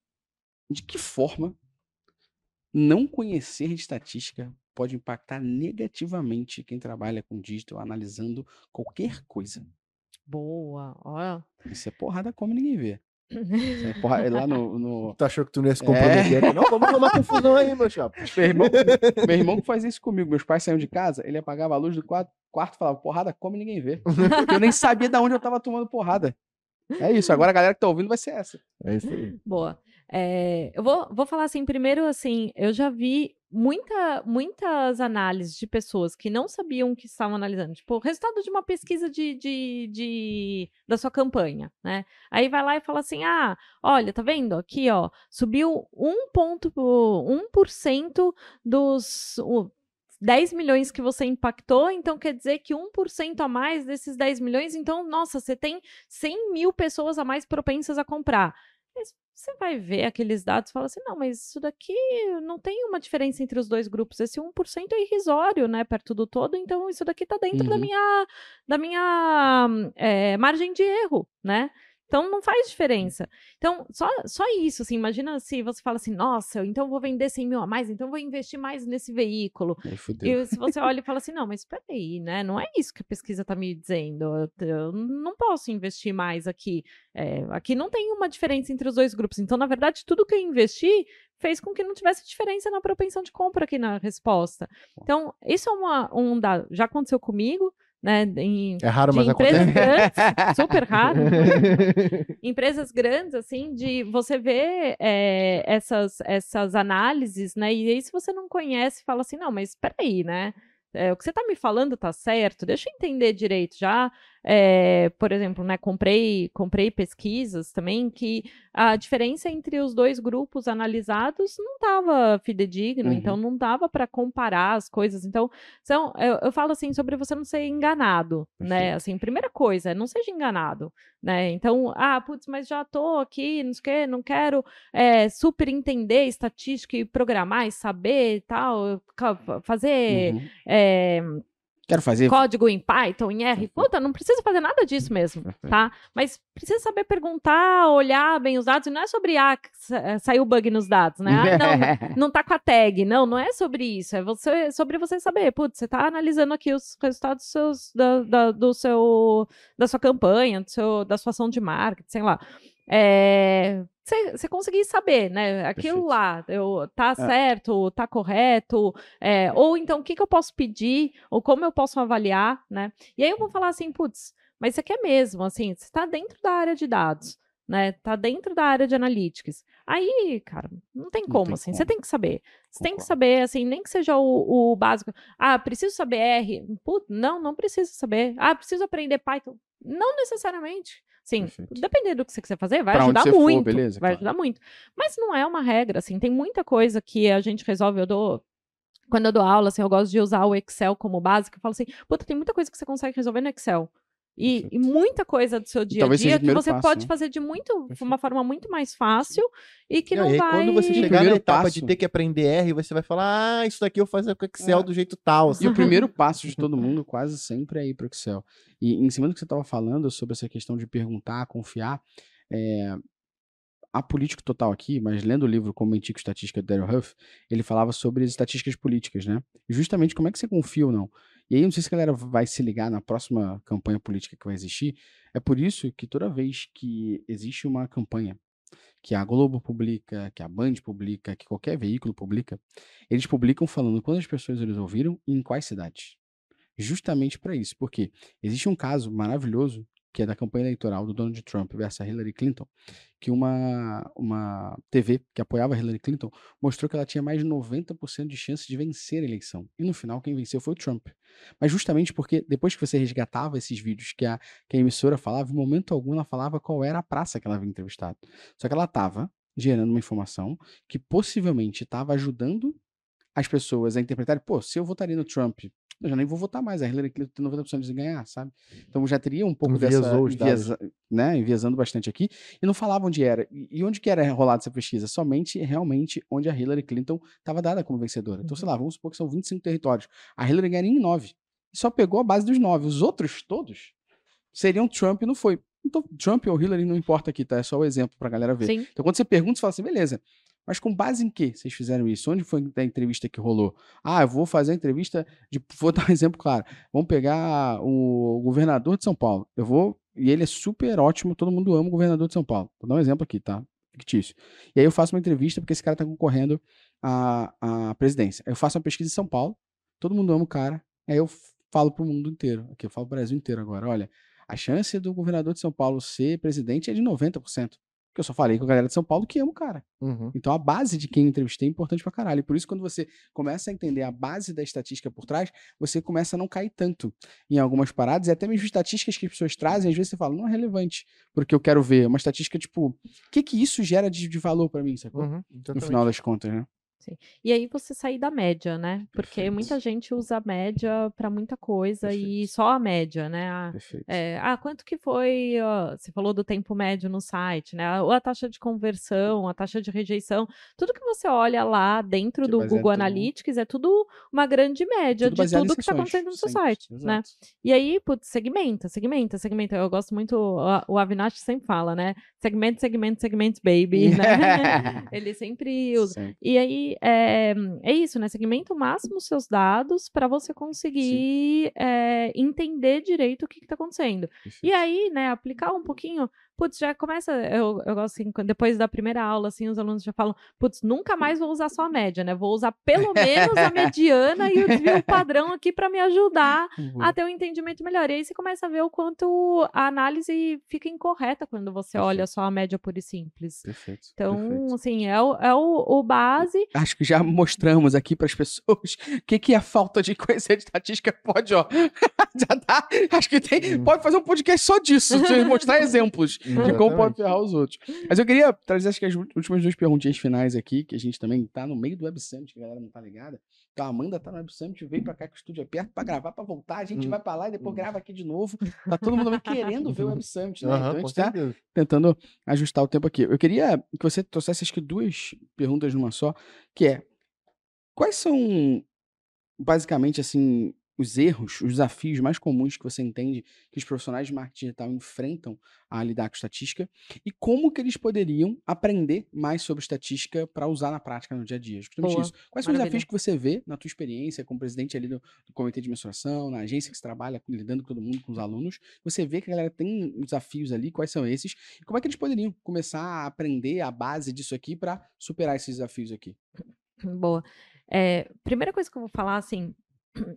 de que forma não conhecer de estatística pode impactar negativamente quem trabalha com digital, analisando qualquer coisa? Boa, ó. Isso é porrada como ninguém vê. É porra- é lá no, no- Tu achou que tu não ia se comprometer? aqui? Não, vamos arrumar confusão aí, meu chapa. Meu irmão, meu irmão que fazia isso comigo. Meus pais saíam de casa, ele apagava a luz do quarto, quarto e falava, porrada, come ninguém vê. Eu nem sabia de onde eu tava tomando porrada. É isso, agora a galera que tá ouvindo vai ser essa. É isso aí. Boa. É, eu vou, vou falar assim, primeiro, assim, eu já vi muita, muitas análises de pessoas que não sabiam o que estavam analisando. Tipo, o resultado de uma pesquisa de, de, de- da sua campanha, né? Aí vai lá e fala assim, ah, olha, tá vendo? Aqui, ó, subiu 1,1% dos... o- 10 milhões que você impactou, então quer dizer que 1% a mais desses 10 milhões, então, nossa, você tem 100 mil pessoas a mais propensas a comprar. Mas você vai ver aqueles dados e fala assim: não, mas isso daqui não tem uma diferença entre os dois grupos. Esse 1% é irrisório, né? Perto do todo, então isso daqui tá dentro da Uhum. minha, da minha eh, margem de erro, né? Então não faz diferença. Então, só, só isso, assim, imagina se você fala assim, nossa, então eu vou vender 100 mil a mais, então vou investir mais nesse veículo. E se você olha e fala assim, não, mas espera aí, né? Não é isso que a pesquisa está me dizendo. Eu, eu não posso investir mais aqui. É, aqui não tem uma diferença entre os dois grupos. Então, na verdade, tudo que eu investi fez com que não tivesse diferença na propensão de compra aqui na resposta. Então, isso é uma, um dado. Já aconteceu comigo, né? Em, É raro, mas empresas acontece. grandes, super raro empresas grandes, assim, de você ver é, essas, essas análises, né? E aí, se você não conhece, fala assim, não, mas espera aí, né? É, o que você está me falando tá certo, deixa eu entender direito. Já, é, por exemplo, né, comprei, comprei pesquisas também que a diferença entre os dois grupos analisados não estava fidedigno, Uhum. então não dava para comparar as coisas. Então, são, eu, eu falo assim sobre você não ser enganado, né? Perfeito. Assim, primeira coisa, não seja enganado, né? Então, ah, putz, mas já tô aqui, não sei o quê, não quero é, super entender estatística e programar e saber e tal, fazer Uhum. é, Quero fazer. código em Python, em R. Puta, não precisa fazer nada disso mesmo, tá? Mas precisa saber perguntar, olhar bem os dados, e não é sobre, ah, sa- saiu bug nos dados, né? Ah, não, não tá com a tag. Não, não é sobre isso. É você, sobre você saber, putz, você tá analisando aqui os resultados dos seus, da, da- do seu, da sua campanha, do seu, da sua ação de marketing, sei lá. É, você, conseguir saber, né? Aquilo Perfeito. lá, eu, tá certo, tá correto, é, ou então o que, que eu posso pedir, ou como eu posso avaliar, né? E aí eu vou falar assim, putz, mas você quer mesmo, assim, você está dentro da área de dados, né? Tá dentro da área de analytics. Aí, cara, não tem Não como, tem assim, como. você tem que saber. Você tem que saber, assim, nem que seja o, o básico. Ah, preciso saber R. Putz, não, não preciso saber. Ah, preciso aprender Python. Não necessariamente. Sim, Perfeito. dependendo do que você quiser fazer, vai Pra ajudar você for, muito. beleza, vai claro. ajudar muito. Mas não é uma regra, assim, tem muita coisa que a gente resolve. Eu dou. Quando eu dou aula, assim, eu gosto de usar o Excel como básico. Eu falo assim, puta, tem muita coisa que você consegue resolver no Excel. E, e muita coisa do seu dia a dia que você passo, pode né? fazer de muito, de uma forma muito mais fácil e que não, e aí, vai. quando você E o chegar na primeiro etapa passo- de ter que aprender R, você vai falar, ah, isso daqui eu faço com Excel É. do jeito tal. E o primeiro passo de todo mundo quase sempre é ir para o Excel. E em cima do que você estava falando sobre essa questão de perguntar, confiar, é, a político total aqui, mas lendo o livro Como Mentir com Estatística do Daryl Huff, ele falava sobre as estatísticas políticas, né? E justamente como é que você confia ou não. E aí, não sei se a galera vai se ligar na próxima campanha política que vai existir. É por isso que toda vez que existe uma campanha que a Globo publica, que a Band publica, que qualquer veículo publica, eles publicam falando quantas pessoas eles ouviram e em quais cidades. Justamente para isso, porque existe um caso maravilhoso que é da campanha eleitoral do Donald Trump versus Hillary Clinton, que uma, uma TV que apoiava Hillary Clinton mostrou que ela tinha mais de 90% de chance de vencer a eleição. E no final, quem venceu foi o Trump. Mas justamente porque depois que você resgatava esses vídeos que a, que a emissora falava, em momento algum ela falava qual era a praça que ela havia entrevistado. Só que ela estava gerando uma informação que possivelmente estava ajudando as pessoas a interpretarem, pô, se eu votaria no Trump, eu já nem vou votar mais, a Hillary Clinton tem 90% de ganhar, sabe? Então já teria um pouco dessa, Enviesou dados. enviesa- né, enviesando bastante aqui, e não falava onde era. E e onde que era rolada essa pesquisa? Somente, realmente, onde a Hillary Clinton estava dada como vencedora. Então, sei lá, vamos supor que são 25 territórios. A Hillary ganharia em 9. E só pegou a base dos 9. Os outros todos seriam Trump e não foi. Então, Trump ou Hillary não importa aqui, tá? É só o exemplo pra galera ver. Sim. Então, quando você pergunta, você fala assim, beleza. Mas com base em que vocês fizeram isso? Onde foi a entrevista que rolou? Ah, eu vou fazer a entrevista de. Vou dar um exemplo claro. Vamos pegar o governador de São Paulo. Eu vou. E ele é super ótimo, todo mundo ama o governador de São Paulo. Vou dar um exemplo aqui, tá? Fictício. E aí eu faço uma entrevista porque esse cara tá concorrendo à, à presidência. Eu faço uma pesquisa em São Paulo, todo mundo ama o cara. Aí eu falo pro mundo inteiro. Aqui eu falo pro Brasil inteiro agora. Olha, a chance do governador de São Paulo ser presidente é de 90%. Porque eu só falei com a galera de São Paulo que ama o cara. Uhum. Então a base de quem eu entrevistei é importante pra caralho. E por isso, quando você começa a entender a base da estatística por trás, você começa a não cair tanto em algumas paradas. E até mesmo estatísticas que as pessoas trazem, às vezes você fala, não é relevante. Porque eu quero ver. Uma estatística, tipo, o que que isso gera de, de valor pra mim, sacou? Uhum. No final das contas, né? E aí você sair da média, né? Porque Perfeito. muita gente usa a média pra muita coisa e Perfeito. só a média, né? Ah, Perfeito. é, ah, quanto que foi? ó, você falou do tempo médio no site, né? Ou a taxa de conversão, a taxa de rejeição. Tudo que você olha lá dentro Que do Google Analytics é tudo uma grande média Tudo de tudo que está acontecendo no seu site, né? exato. E aí, putz, segmenta, segmenta, segmenta. Eu gosto muito, o- o Avinash sempre fala, né? Segmento, segmento, segmento, baby, né? Ele sempre usa. Sempre. E aí, é, é isso, né? Segmenta o máximo os seus dados para você conseguir é, entender direito o que está acontecendo. E aí, né, aplicar um pouquinho. Putz, já começa. Eu, eu gosto assim, depois da primeira aula, assim, os alunos já falam: Putz, nunca mais vou usar só a média, né? Vou usar pelo menos a mediana e o desvio padrão aqui para me ajudar Uhum. a ter um entendimento melhor. E aí você começa a ver o quanto a análise fica incorreta quando você olha só a média pura e simples. Perfeito. Então, perfeito. assim, é o, é o, o base. Acho que já mostramos aqui para as pessoas o que, que a falta de conhecer de estatística pode, ó. já tá. Acho que tem. Pode fazer um podcast só disso, mostrar exemplos de como pode ferrar os outros. Mas eu queria trazer acho que as últimas duas perguntinhas finais aqui, que a gente também tá no meio do Web Summit, que a galera não tá ligada. Então a Amanda tá no Web Summit, veio pra cá que o estúdio é perto pra gravar, pra voltar. A gente Hum. vai pra lá e depois Hum. grava aqui de novo. Tá todo mundo querendo ver o Web Summit, né? Aham, então a gente tá certeza. tentando ajustar o tempo aqui. Eu queria que você trouxesse acho que duas perguntas numa só, que é quais são basicamente assim os erros, os desafios mais comuns que você entende que os profissionais de marketing digital enfrentam a lidar com estatística e como que eles poderiam aprender mais sobre estatística para usar na prática no dia a dia. Justamente Boa, isso. Quais são os desafios que você vê na tua experiência como presidente ali do, do comitê de mensuração, na agência que você trabalha lidando com todo mundo, com os alunos? Você vê que a galera tem desafios ali, quais são esses? E como é que eles poderiam começar a aprender a base disso aqui para superar esses desafios aqui? Boa. É, primeira coisa que eu vou falar, assim,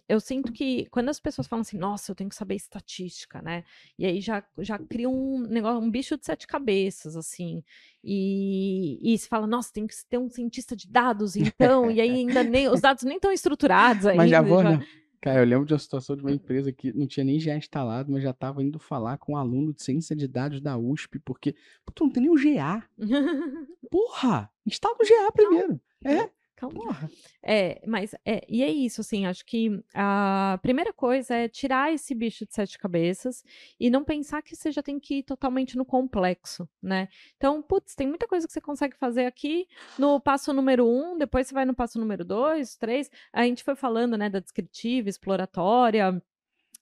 eu sinto que quando as pessoas falam assim, nossa, eu tenho que saber estatística, né? E aí já, já cria um negócio, um bicho de sete cabeças, assim. E, e se fala, nossa, tem que ter um cientista de dados, então, e aí ainda nem, os dados nem estão estruturados ainda. Mas já vou, já- né? Cara, eu lembro de uma situação de uma empresa que não tinha nem GA instalado, mas já estava indo falar com um aluno de ciência de dados da USP, porque tu não tem nem o GA. Porra! Instala o GA primeiro. É, Calma. É, mas é, e é isso, assim, acho que a primeira coisa é tirar esse bicho de sete cabeças e não pensar que você já tem que ir totalmente no complexo, né? Então, putz, tem muita coisa que você consegue fazer aqui no passo número um, depois você vai no passo número dois, três. A gente foi falando, né, da descritiva, exploratória.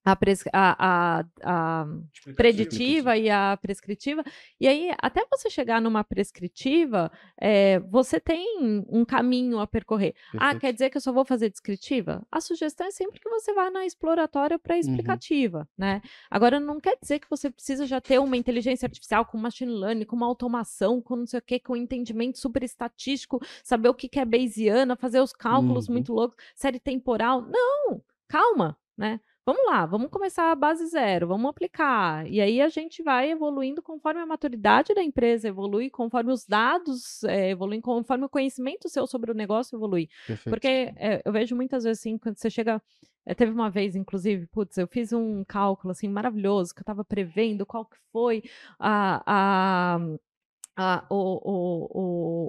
A, pres- a, a, a preditiva e a prescritiva. E aí, até você chegar numa prescritiva, é, você tem um caminho a percorrer. Ah, Perfeito. quer dizer que eu só vou fazer descritiva? A sugestão é sempre que você vá na exploratória para explicativa, né? Agora, não quer dizer que você precisa já ter uma inteligência artificial com machine learning, com uma automação, com não sei o quê, com um entendimento super estatístico, saber o que que é Bayesiana, fazer os cálculos Uhum. muito loucos, série temporal. Não! Calma, né? Vamos lá, vamos começar a base zero, vamos aplicar. E aí a gente vai evoluindo conforme a maturidade da empresa evolui, conforme os dados eh, evoluem, conforme o conhecimento seu sobre o negócio evolui. Perfeito. Porque eh, eu vejo muitas vezes assim, quando você chega. eh, teve uma vez, inclusive, putz, eu fiz um cálculo assim maravilhoso, que eu estava prevendo qual que foi a. a a- o, o,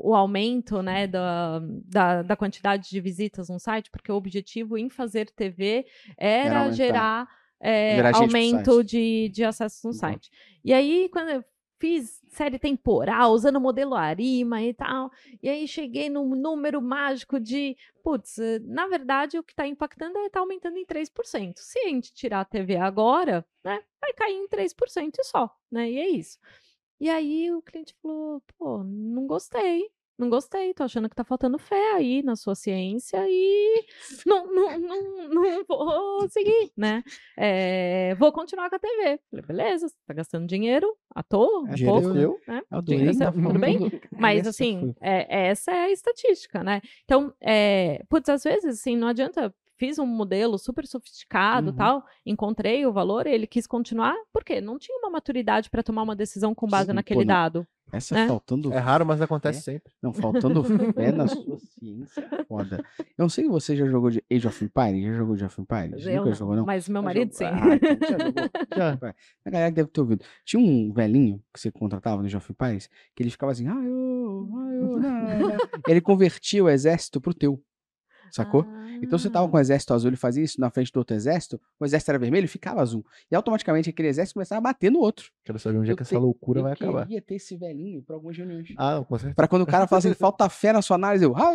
o, o aumento né, da, da, da quantidade de visitas no site, porque o objetivo em fazer TV Era era, gerar, é, Gerar aumento de, de acessos no Uhum. site. E aí, quando eu fiz série temporal, usando o modelo Arima e tal, e aí cheguei num número mágico de, putz, eh, na verdade o que está impactando é estar aumentando em 3%. Se a gente tirar a TV agora, né, vai cair em 3% e só, né, e é isso. E aí o cliente falou, pô, não gostei, não gostei, tô achando que tá faltando fé aí na sua ciência e não, não, não, não vou seguir, né? É, vou continuar com a TV. Falei, beleza, você tá gastando dinheiro à toa, um É pouco, né? É Dinheiro seu, tudo bem? Mas Essa assim, é- essa é a estatística, né? Então, é, putz, às vezes, assim, não adianta. Fiz um modelo super sofisticado Uhum. tal, encontrei o valor, ele quis continuar, porque não tinha uma maturidade para tomar uma decisão com base Sim, naquele pô, dado. Essa né? faltando É raro, mas acontece É. sempre. Não, faltando fé na sua ciência. é Foda. Eu não sei se você já jogou de Age of Empires. Já jogou de Age of Empires? Eu Nunca não, jogou, não? Mas meu Já marido, jogou? sim. Ah, então já jogou. Já. A galera deve ter ouvido. Tinha um velhinho que você contratava no Age of Empires que ele ficava assim. "Ai, ô, ai, ô, na, na." ele convertia o exército pro teu. Sacou? Então você tava com o exército azul, ele fazia isso na frente do outro exército, o exército era vermelho, ficava azul. E automaticamente aquele exército começava a bater no outro. Quero saber onde é Eu que essa te- loucura eu vai acabar. queria ter esse velhinho pra algumas reuniões. Ah, não, com certeza. Pra quando o cara fala assim, falta fé na sua análise, eu.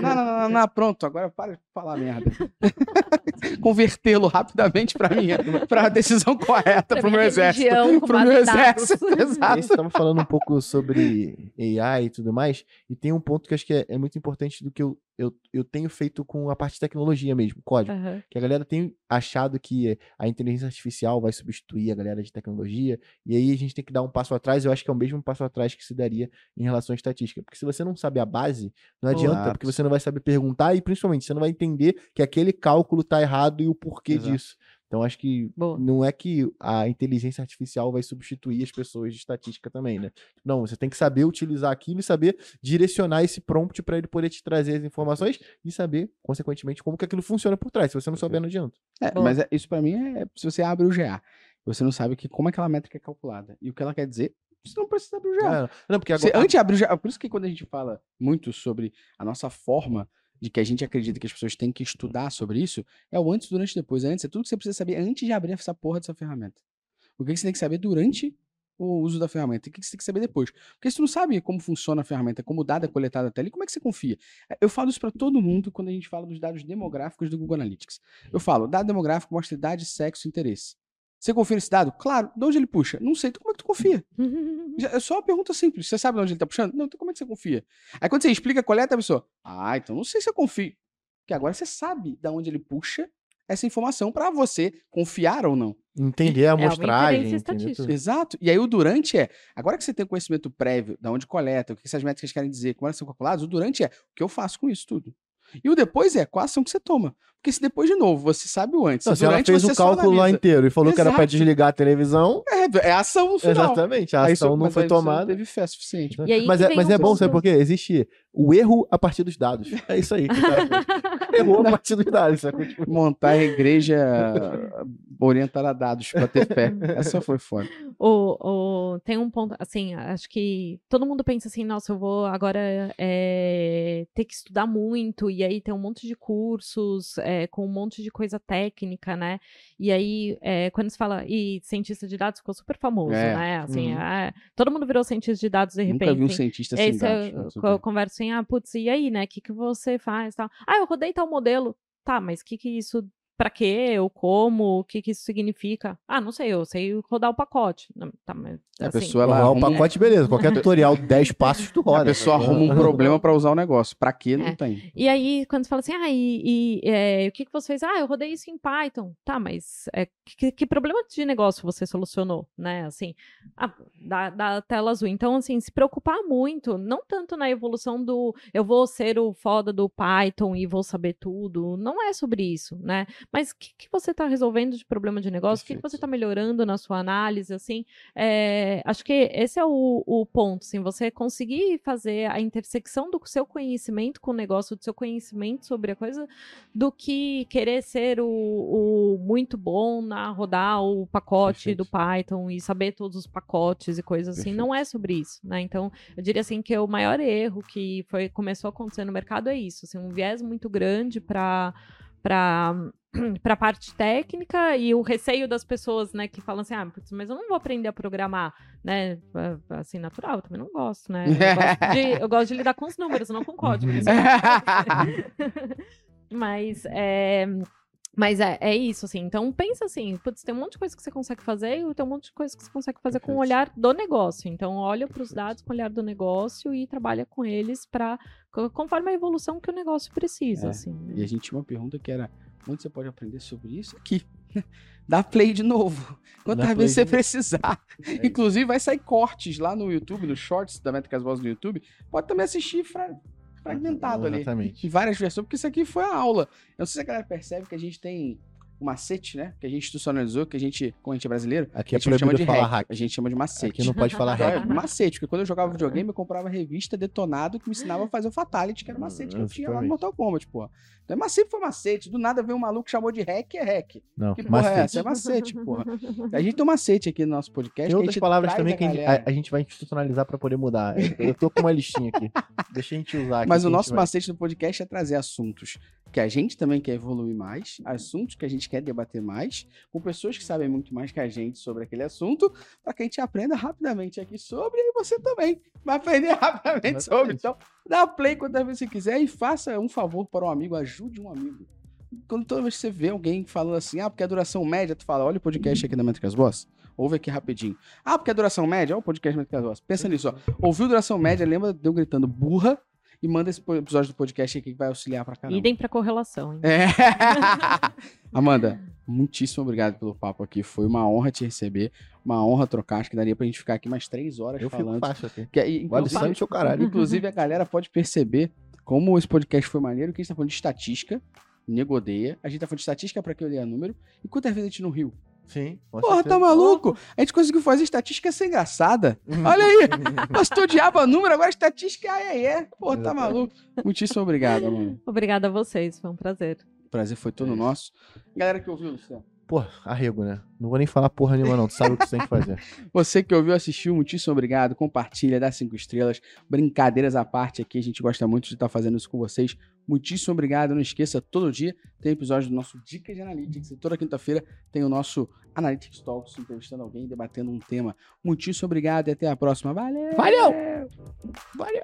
Não, não, não, não, pronto, agora para de falar merda. Convertê-lo rapidamente pra minha, pra decisão correta, Pra pro meu exército. Pro meu exército, aí exato. você estava falando um pouco sobre AI e tudo mais, e tem um ponto que eu acho que é, é muito importante do que eu, eu, eu tenho feito com a parte de tecnologia mesmo, código. Aham. Que a galera tem achado que a inteligência artificial vai substituir a galera de tecnologia, e aí a gente tem que dar um passo atrás, eu acho que é o mesmo passo atrás que se daria em relação à estatística. Porque se você não sabe a base, não adianta, Exato. porque você não vai saber perguntar e principalmente você não vai entender que aquele cálculo tá errado e o porquê Exato. disso. Então acho que Boa. não é que a inteligência artificial vai substituir as pessoas de estatística também, né? Não, você tem que saber utilizar aquilo e saber direcionar esse prompt para ele poder te trazer as informações e saber, consequentemente, como que aquilo funciona por trás. Se você não souber, não adianta. É, Boa. mas é- isso pra mim é se você abre o GA. Você não sabe que, como aquela métrica é calculada. E o que ela quer dizer, você não precisa abrir o GA. Ah, não, porque Você, agora. antes de abrir o GA, por isso que quando a gente fala muito sobre a nossa forma de que a gente acredita que as pessoas têm que estudar sobre isso, é o antes, durante e depois. Antes é tudo que você precisa saber antes de abrir essa porra dessa ferramenta. O que você tem que saber durante o uso da ferramenta? O que você tem que saber depois? Porque se tu não sabe como funciona a ferramenta, como o dado é coletado até ali, como é que você confia? Eu falo isso para todo mundo quando a gente fala dos dados demográficos do Google Analytics. Eu falo, dado demográfico mostra idade, sexo e interesse. Você confia nesse dado? Claro. De onde ele puxa? Não sei. Então como é que tu confia? É só uma pergunta simples. Você sabe de onde ele tá puxando? Não, então como é que você confia? Aí quando você explica a coleta, a pessoa, ah, então não sei se eu confio. Porque agora você sabe de onde ele puxa essa informação para você confiar ou não. Entender a É uma amostragem. tudo. Exato. E aí o durante é, agora que você tem o conhecimento prévio de onde coleta, o que essas métricas querem dizer, como elas são calculadas, o durante é o que eu faço com isso tudo. E o depois é qual a ação que você toma. Porque se depois, de novo, você sabe o antes, Não, se ela fez você o cálculo lá inteiro e falou que era pra Exato. desligar a televisão, É, é a ação no final. exatamente, a Aí ação não mas foi tomada. teve fé suficiente. E aí mas é, mas um é bom, sabe por quê? Existe o erro a partir dos dados. É isso aí. Errou a partir dos dados. Tipo, Montar a igreja orientada a dados pra ter fé. Essa foi foda. O, o- tem um ponto, assim, acho que todo mundo pensa assim, nossa, eu vou agora é, ter que estudar muito, e aí tem um monte de cursos é, com um monte de coisa técnica, né? E aí, é, quando se fala, e cientista de dados ficou super famoso, É. né? Assim, Uhum. é, todo mundo virou cientista de dados de repente. Nunca vi um assim. cientista sem você- dados. eu, bem. eu converso assim, ah, putz, e aí, né? O que, que você faz? Tal. Ah, eu rodei tal modelo. Tá, mas o que, que isso. Pra quê? Ou como? O que, que isso significa? Ah, não sei, eu sei rodar o pacote. Não, tá, mas, A assim, pessoa ela Ela o pacote, beleza. Qualquer tutorial, 10 passos, tu roda. A pessoa arruma um problema pra usar o negócio. Pra quê? Não É. tem. E aí, quando você fala assim, ah, e, e, é, o que, que você fez? Ah, eu rodei isso em Python. Tá, mas é, que, que problema de negócio você solucionou, né? Assim, ah, da, da tela azul. Então, assim, se preocupar muito, não tanto na evolução do eu vou ser o foda do Python e vou saber tudo. Não é sobre isso, né? Mas o que, que você está resolvendo de problema de negócio? O que, que você está melhorando na sua análise? Assim, é, acho que esse é o, o ponto, assim, você conseguir fazer a intersecção do seu conhecimento com o negócio, do seu conhecimento sobre a coisa, do que querer ser o, o muito bom na rodar o pacote Perfeito. do Python e saber todos os pacotes e coisas assim. Não é sobre isso, né? Então, eu diria assim que o maior erro que foi começou a acontecer no mercado é isso, assim, um viés muito grande para para para a parte técnica e o receio das pessoas, né, que falam assim, ah, mas eu não vou aprender a programar, né, assim, natural, eu também não gosto, né, eu gosto de, eu gosto de lidar com os números, não com código. mas é, mas é, é isso, assim. Então pensa assim, putz, tem um monte de coisa que você consegue fazer e tem um monte de coisa que você consegue fazer com o olhar do negócio. Então olha para os dados com o olhar do negócio e trabalha com eles para conforme a evolução que o negócio precisa, É, assim. E a gente tinha uma pergunta que era: onde você pode aprender sobre isso? Aqui. Dá play de novo. Quantas vezes você precisar. É. Inclusive, vai sair cortes lá no YouTube, nos shorts da Métricas Vozes no YouTube. Pode também assistir fra- fragmentado ali. Em várias versões, porque isso aqui foi a aula. Eu não sei se a galera percebe que a gente tem um macete, né? Que a gente institucionalizou, que a gente, como a gente é brasileiro, Aqui a é gente não chama de falar hack, hack. a gente chama de macete. Aqui não pode falar É, hack. macete, porque quando eu jogava videogame, eu comprava revista Detonado que me ensinava a fazer o Fatality, que era o macete que eu tinha lá no. Mortal Kombat, pô. Então é macete foi macete. Do nada veio um maluco que chamou de hack, é hack. Não, Que porra é macete. essa? É macete, porra. A gente tem um macete aqui no nosso podcast. Tem outras palavras também que a gente, a, a gente vai institucionalizar pra poder mudar. Eu, tô com uma listinha aqui. Deixa a gente usar aqui. Mas o nosso vai- macete do podcast é trazer assuntos que a gente também quer evoluir mais, assuntos que a gente quer debater mais, com pessoas que sabem muito mais que a gente sobre aquele assunto, para que a gente aprenda rapidamente aqui sobre, e você também vai aprender rapidamente sobre. Então, dá play quantas vezes você quiser e faça um favor para um amigo, ajude um amigo. Quando toda vez que você vê alguém falando assim, ah, porque a duração média, tu fala, olha o podcast aqui da Métricas Boss, ouve aqui rapidinho. Ah, porque a duração média, olha o podcast da Métricas Boss. Pensa nisso, ó. Ouviu duração média, lembra de eu gritando burra e manda esse episódio do podcast aqui que vai auxiliar pra caramba. Idem para correlação, hein? É. Amanda, muitíssimo obrigado pelo papo aqui. Foi uma honra te receber, uma honra trocar. Acho que daria pra gente ficar aqui mais três horas Eu fico falando. fácil aqui. Que, Vale inclusive, sangue seu caralho. inclusive, a galera pode perceber como esse podcast foi maneiro, que a gente tá falando de estatística, nego odeia. A gente tá falando de estatística pra quem odeia número. E quantas vezes a gente não riu? Sim. Porra, tá maluco? A gente conseguiu fazer estatística ser engraçada. Olha aí! Tu odiava número, agora estatística é, é, é. Porra, tá maluco. Muitíssimo obrigado, mano. Obrigada a vocês, foi um prazer. O prazer foi todo É nosso. Galera que ouviu, Luciano. Pô, arrego, né? Não vou nem falar porra nenhuma, não. Tu sabe o que tu tem que fazer. Você que ouviu, assistiu, muitíssimo obrigado. Compartilha, dá cinco estrelas. Brincadeiras à parte aqui, a gente gosta muito de estar fazendo isso com vocês. Muitíssimo obrigado. Não esqueça, todo dia tem episódio do nosso Dicas de Analytics. E toda quinta-feira tem o nosso Analytics Talks, entrevistando alguém, debatendo um tema. Muitíssimo obrigado e até a próxima. Valeu! Valeu! Valeu!